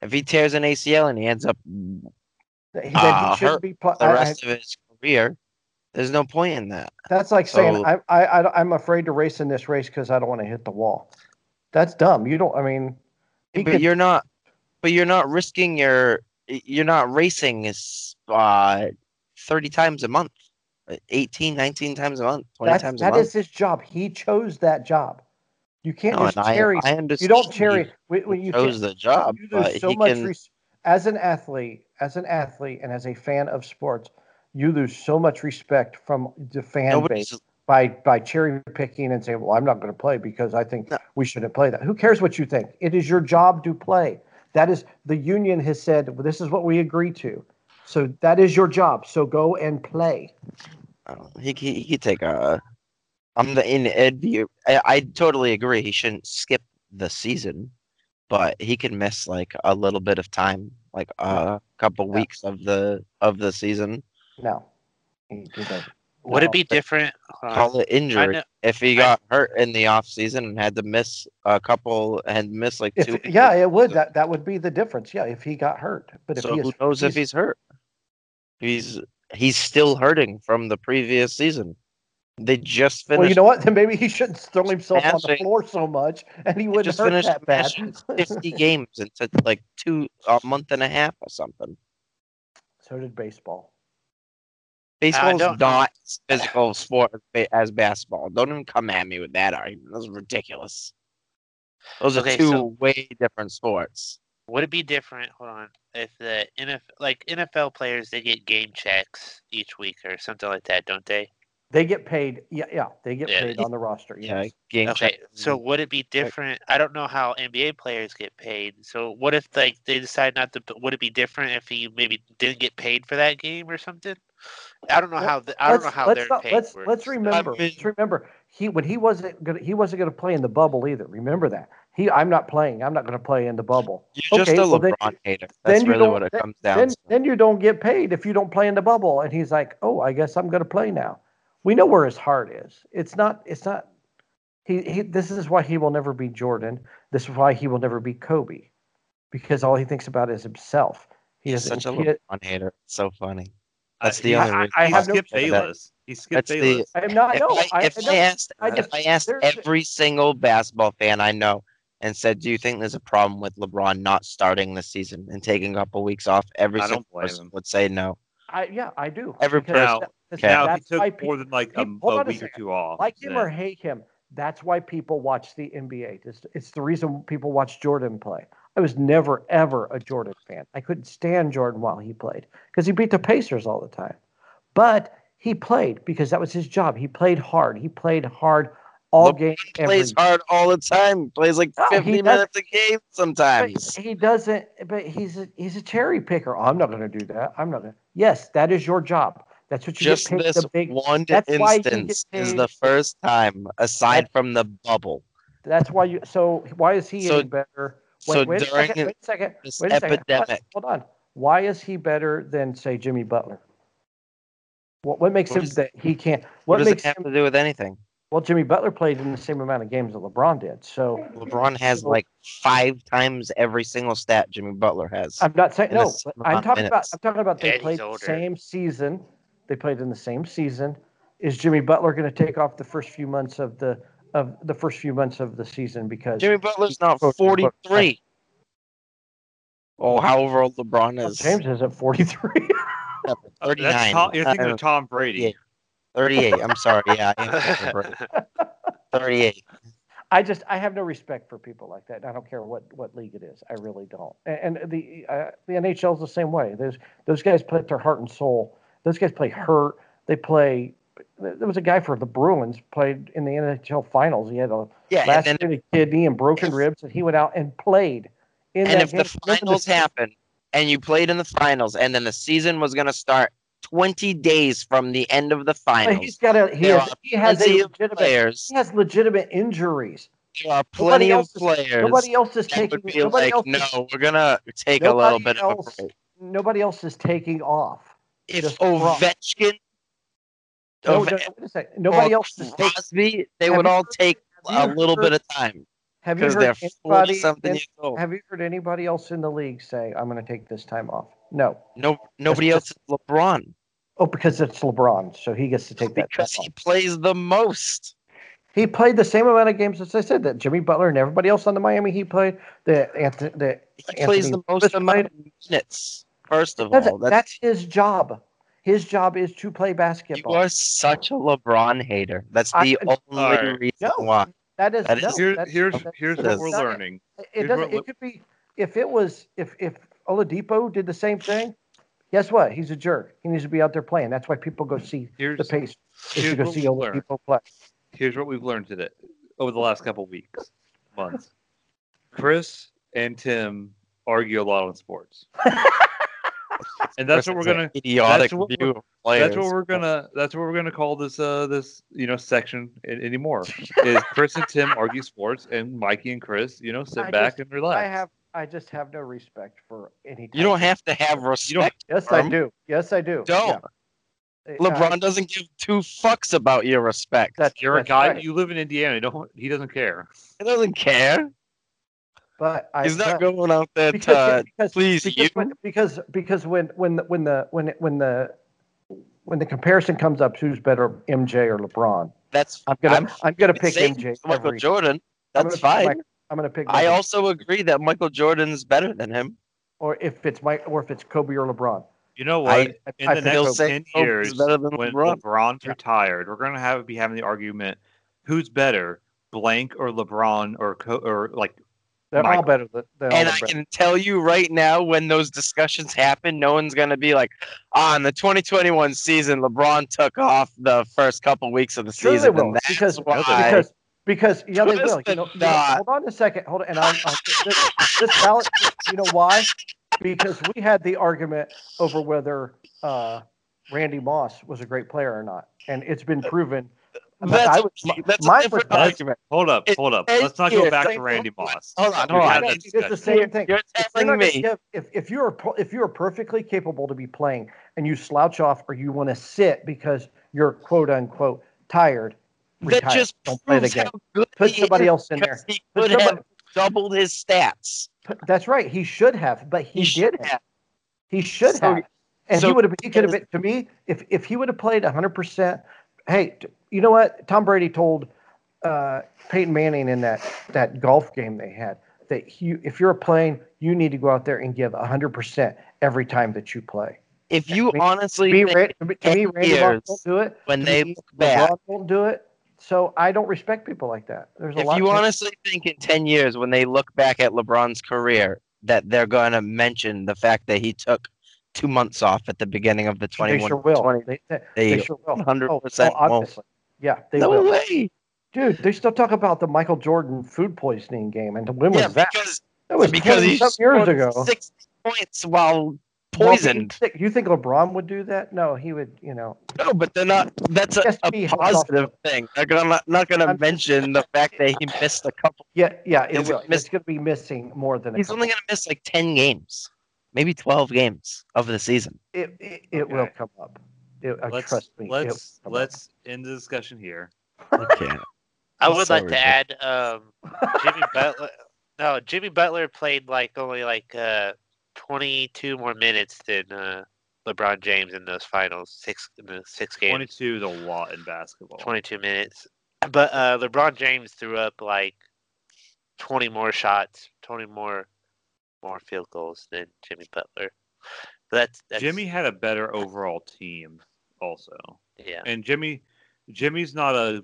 If he tears an ACL and he ends up
He- then
Ah,
he shouldn't
hurt
be. Pl-
the
I- I-
rest of his career, there's no point in that.
that's like saying
So-
I, I, I I'm afraid to race in this race because I don't want to hit the wall. That's dumb. You don't. I mean,
but
could-
you're not. But you're not risking your. You're not racing is uh, thirty times a month, uh, 18, 19 times a month, twenty times a month.
That is his job. He chose that job. You can't
No,
just
and I,
cherry.
I
you don't
he
cherry. When, you
chose the job,
you lose so much
can.
res- as an athlete as an athlete and as a fan of sports you lose so much respect from the fan
Nobody's
base by by cherry picking and saying well i'm not going to play because i think
No.
we shouldn't play that who cares what you think it is your job to play that is the union has said well, this is what we agree to so that is your job so go and play
he he he could take a. I'm the in Ed view. I, I totally agree. He shouldn't skip the season, but he can miss like a little bit of time, like a couple weeks of the of the season.
no He- he doesn't.
Would
No.
it be different?
Call it injury.
know-
If he
I-
got hurt in the off season and had to miss a couple and miss like
if,
two. weeks
yeah it would
season,
that that would be the difference yeah if he got hurt but if
So
he is
who knows if he's hurt? He's he's still hurting from the previous season. They just finished.
Well, you know what? Then maybe he shouldn't throw himself on the floor so much, and he wouldn't
just
hurt
finished
that bad.
50 games into like two a month and a half or something.
So did baseball.
Baseball's
don't-
as physical sport as basketball. Don't even come at me with that argument. That's ridiculous. Those are two
so-
way different sports.
Would it be different? Hold on. If the NFL, like NFL players, they get game checks each week or something like that, don't they?
They get paid. Yeah, yeah, they get
Yeah.
paid on the roster.
Yeah,
Yes.
game
Okay,
check.
so would it be different? I don't know how NBA players get paid. So what if like they decide not to? Would it be different if he maybe didn't get paid for that game or something? I don't know
Well,
how. The, I don't know
Let's-
how
let's
their
not-
pay
let's
works.
let's remember.
mean-
let's remember he when he wasn't gonna he wasn't gonna play in the bubble either. Remember that he I'm not playing. I'm not gonna play in the bubble.
You're just
okay,
a
well, then
LeBron
you-
hater. That's
you
really what it
then-
comes down
Then
to.
then you don't get paid if you don't play in the bubble. And he's like, oh, I guess I'm gonna play now. We know where his heart is. It's not. It's not. He, he this is why he will never be Jordan. This is why he will never be Kobe, because all he thinks about is himself. He
He's
doesn't.
such a
he-
LeBron hater. It's so funny. That's
I-
the
he-
only
I-
reason.
I
he
have no-
skipped
that-
Bayless. He skipped
That's the-
Bayless.
I am not.
if
No,
I,
I,
if
I
I
don't-
asked,
I just-
if I asked every single basketball fan I know and said, "Do you think there's a problem with LeBron not starting this season and taking a couple weeks off?" Every
I
single person
him.
would say no.
I yeah, I do.
Every
person.
Now-
that- because
Now he took
pe-
more than like a, a
a
week or two off.
like him
then.
or hate him. That's why people watch the NBA. It's, it's the reason people watch Jordan play. I was never ever a Jordan fan. I couldn't stand Jordan while he played because he beat the Pacers all the time. But he played because that was his job. He played hard. He played hard all
LeBron
game.
He plays
every-
hard all the time. Plays like
No,
50 minutes a game sometimes.
he doesn't. But he's a, he's a cherry picker. Oh, I'm not going to do that. I'm not going. to. Yes, that is your job. That's what you
Just
get paid.
this
The big.
one
that's
instance is the first time, aside
That-
from the bubble.
That's why you. So why is he
So-
any better?
So
Wait, wait a
during
second. Wait a second.
this
Wait a second. Hold on,
epidemic-
Hold on. Why is he better than say Jimmy Butler? What what makes
What
him
does-
that he can't?
What,
What,
does it have
him?
to do with anything?
Well, Jimmy Butler played in the same amount of games that LeBron did. So
LeBron has
So-
like five times every single stat Jimmy Butler has.
I'm not saying no. I'm
amount of
talking about. I'm talking about they
And he's
played the same season. They played in the same season. Is Jimmy Butler going to take off the first few months of the of the first few months of the season because
Jimmy Butler's not 43. Oh, however old LeBron is.
James is at 43.
Oh,
39.
That's Tom, you're thinking
Uh,
of Tom Brady.
38. 38. I'm sorry. Yeah, I am 38.
I just I have no respect for people like that. I don't care what what league it is. I really don't. And, and the uh, the NHL is the same way. There's those guys play their heart and soul. Those guys play hurt. They play. There was a guy for the Bruins played in the NHL finals. He had a
Yeah, then
kidney and broken ribs, and he went out and played. In
and if the
game. Remember
finals
the-
happened and you played in the finals and then the season was going to start 20 days from the end of the
But
finals,
he's got a he has, he has legitimate
players,
he has legitimate injuries.
there are plenty of
else is-
players
Nobody else is taking.
would be
Nobody
like,
else is
no, we're going to take a little bit of a break.
nobody else is taking off.
If. Ovechkin
No, no, wait a second. Nobody else is taking.
Crosby, they
Have
would all
heard-
take a little
heard-
bit of time
Have you heard anybody?
something
in- have you heard anybody else in the league say, "I'm going to take this time off"? No.
No, nobody else is LeBron
Oh, because it's LeBron, so he gets to take that.
because he
off.
plays the most.
He played the same amount of games as I said that Jimmy Butler and everybody else on the Miami Heat played. That Anthony, that
He plays the most amount of minutes. First of
That's,
all, that's,
that's his job. His job is to play basketball.
you
basketball.
are such a LeBron hater. That's
I-
the only
Alright.
reason
No.
why.
that is,
that
no,
is-
Here,
that's-
here's
that's-
here's what we're
not it.
learning.
It
Here's
doesn't.
what-
It could be if it was if if Oladipo did the same thing. Guess what? He's a jerk. He needs to be out there playing. That's why people go see
Here's
the pace. Is to
here's
go see
we've learned.
Oladipo play.
Here's what we've learned today over the last couple weeks, months. Chris and Tim argue a lot on sports, and that's what we're gonna.
idiotic
that's what
view
we're-
of players.
That's what we're gonna. That's what we're gonna call this. Uh, this you know section a- anymore is Chris and Tim argue sports, and Mikey and Chris, you know, sit
I
back
just-
and relax.
I have. I just have no respect for any.
You don't have to have
You don't-
respect.
Yes, I do. Yes, I do.
Don't.
Yeah.
LeBron
I-
doesn't give two fucks about your respect.
That's,
You're a guy.
right.
You live in Indiana. Don't. He doesn't care.
he doesn't care.
But I,
He's not
but-
going out there
because,
to
because,
please
because
you.
when, because because when when the, when the when when the when the comparison comes up, who's better, MJ or LeBron?
That's
I'm gonna
I'm
I'm, gonna pick MJ.
Michael
every-
Jordan.
I'm
That's fine.
Mike- I'm gonna pick.
I
Michael-
also agree that Michael Jordan's better than him.
or if it's Mike or if it's Kobe or LeBron.
You know
I-
what? in
I
the next ten
Kobe's
years,
than
when
LeBron.
LeBron's
Yeah.
retired, we're gonna have be having the argument: who's better, blank or LeBron or or like
They're all better than. They're
And I
better.
can tell you right now, when those discussions happen, no one's gonna be like, on in the 2021 season, LeBron took off the first couple weeks of the
Sure
season,
will because
why."
because because yeah they will. You know, you know, hold on a second. Hold on, and I'll, I'll this, this ballot. You know why? Because we had the argument over whether uh, Randy Moss was a great player or not, and it's been proven.
That's,
I was-
that's
mine
a different
was-
argument.
hold up, hold up.
it-
Let's not go back to Randy Moss.
Hold on,
We
hold
had
on.
that
It's the same thing.
You're
If you're
telling me
give- if, if you're if you're perfectly capable to be playing and you slouch off or you want to sit because you're quote unquote tired,
that
retire.
just
Don't play the
proves
game.
how good
Put somebody else in there.
He could
somebody-
have doubled his stats.
But That's right. He should have, but he,
He should
didn't.
have.
He should
So-
have. And
so
he would have. He could have been. To me, if if he would have played 100. percent Hey, you know what? Tom Brady told uh, Peyton Manning in that that golf game they had that he, if you're playing, you need to go out there and give 100 percent every time that you play.
If you
Me-
honestly be
Ra- to me, to me,
10
Randy
years
won't do it.
when
To
they
me,
look back,
LeBron won't do it. So I don't respect people like that. There's a
if
lot.
you
to-
honestly think in 10 years when they look back at LeBron's career that they're going to mention the fact that he took two months off at the beginning of the 21.
they sure will.
20
They, they,
they
sure will.
100%
Oh, oh,
won't.
obviously. Yeah, they
no
will.
way
Dude, they still talk about the Michael Jordan food poisoning game, and when
yeah
was that?
because
That was
because
20
he
years ago.
60 points while poisoned
you think- You think LeBron would do that? No, he would. You know,
no but they're not that's a, a positive thing they're gonna not, not gonna mention the fact that he missed a couple
yeah, yeah, it
Is it
will.
miss-
It's going to be missing more than a
he's only gonna miss like 10 games maybe 12 games of the season
It, it, it will come up. It, uh,
Let's
trust me. it will
let's
up.
let's end the discussion here.
okay
I would
so
like to add um, Jimmy Butler. No, Jimmy Butler played like only like uh, 22 more minutes than uh, LeBron James in those finals six in the six games.
Twenty-two is a lot in basketball.
22 minutes. But uh, LeBron James threw up like 20 more shots, 20 more more field goals than Jimmy Butler. But that's, that's
Jimmy had a better overall team, also,
Yeah.
and Jimmy, Jimmy's not a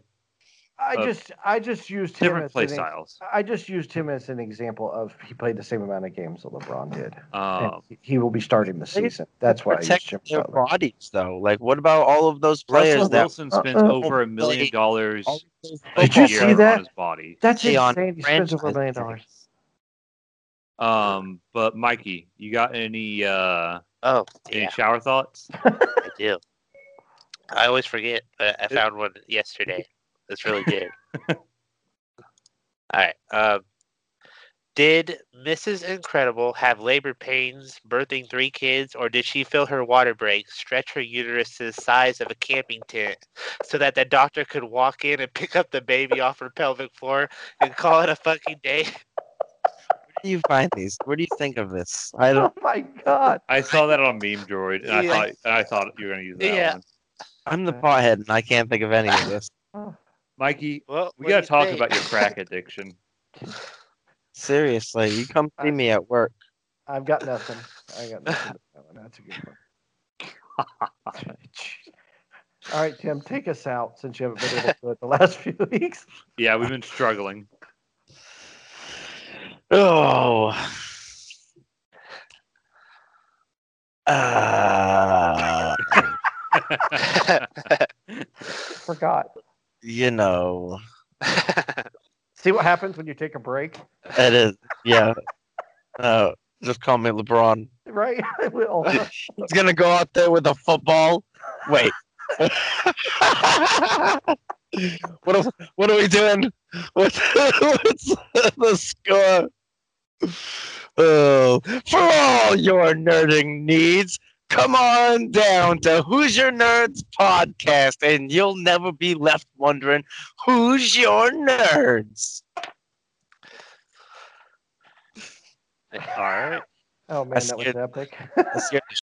I
uh,
just, I just used him
different
as
play
an
styles.
I just used him as an example of he played the same amount of games that LeBron did.
Um,
he- he will be starting the season. That's why I used
protect their
Butler.
bodies though like what about all of those players
Russell
that
Wilson spent
Uh-uh.
over a million dollars
all of those
a
Did you
year
see
on
that?
his body.
That's
Stay on
insane. He spends over a million dollars.
Um, but Mikey, you got any uh
Oh,
any
yeah,
shower thoughts?
I do. I always forget, but I found one yesterday. It's really good. All right. Um, did Mrs. Incredible have labor pains, birthing three kids, or did she feel her water break, stretch her uterus to the size of a camping tent so that the doctor could walk in and pick up the baby off her pelvic floor and call it a fucking day?
Where do you find these? Where do you think of this? I
Oh
don't.
my god!
I saw that on Memedroid, and I thought and I thought you were gonna use that
Yeah.
one.
I'm the uh, pothead, and I can't think of any of this. Oh.
Mikey,
Well,
we gotta talk
think?
about your crack addiction.
Seriously, you come see me at work.
I've got nothing. I got nothing. to that one. That's a good one. All right, Tim, take us out since you haven't been able to do it the last few weeks.
yeah, we've been struggling.
Oh. Uh,
Forgot.
you know,
See what happens when you take a break,
it is. Yeah. Uh, just call me LeBron.
right? I will.
He's gonna go out there with a football. Wait. what are, what are we doing? What's, what's the score? Oh, for all your nerding needs, come on down to Who's Your Nerds podcast, and you'll never be left wondering who's your nerds.
All right.
Oh man, that was epic.
That scared the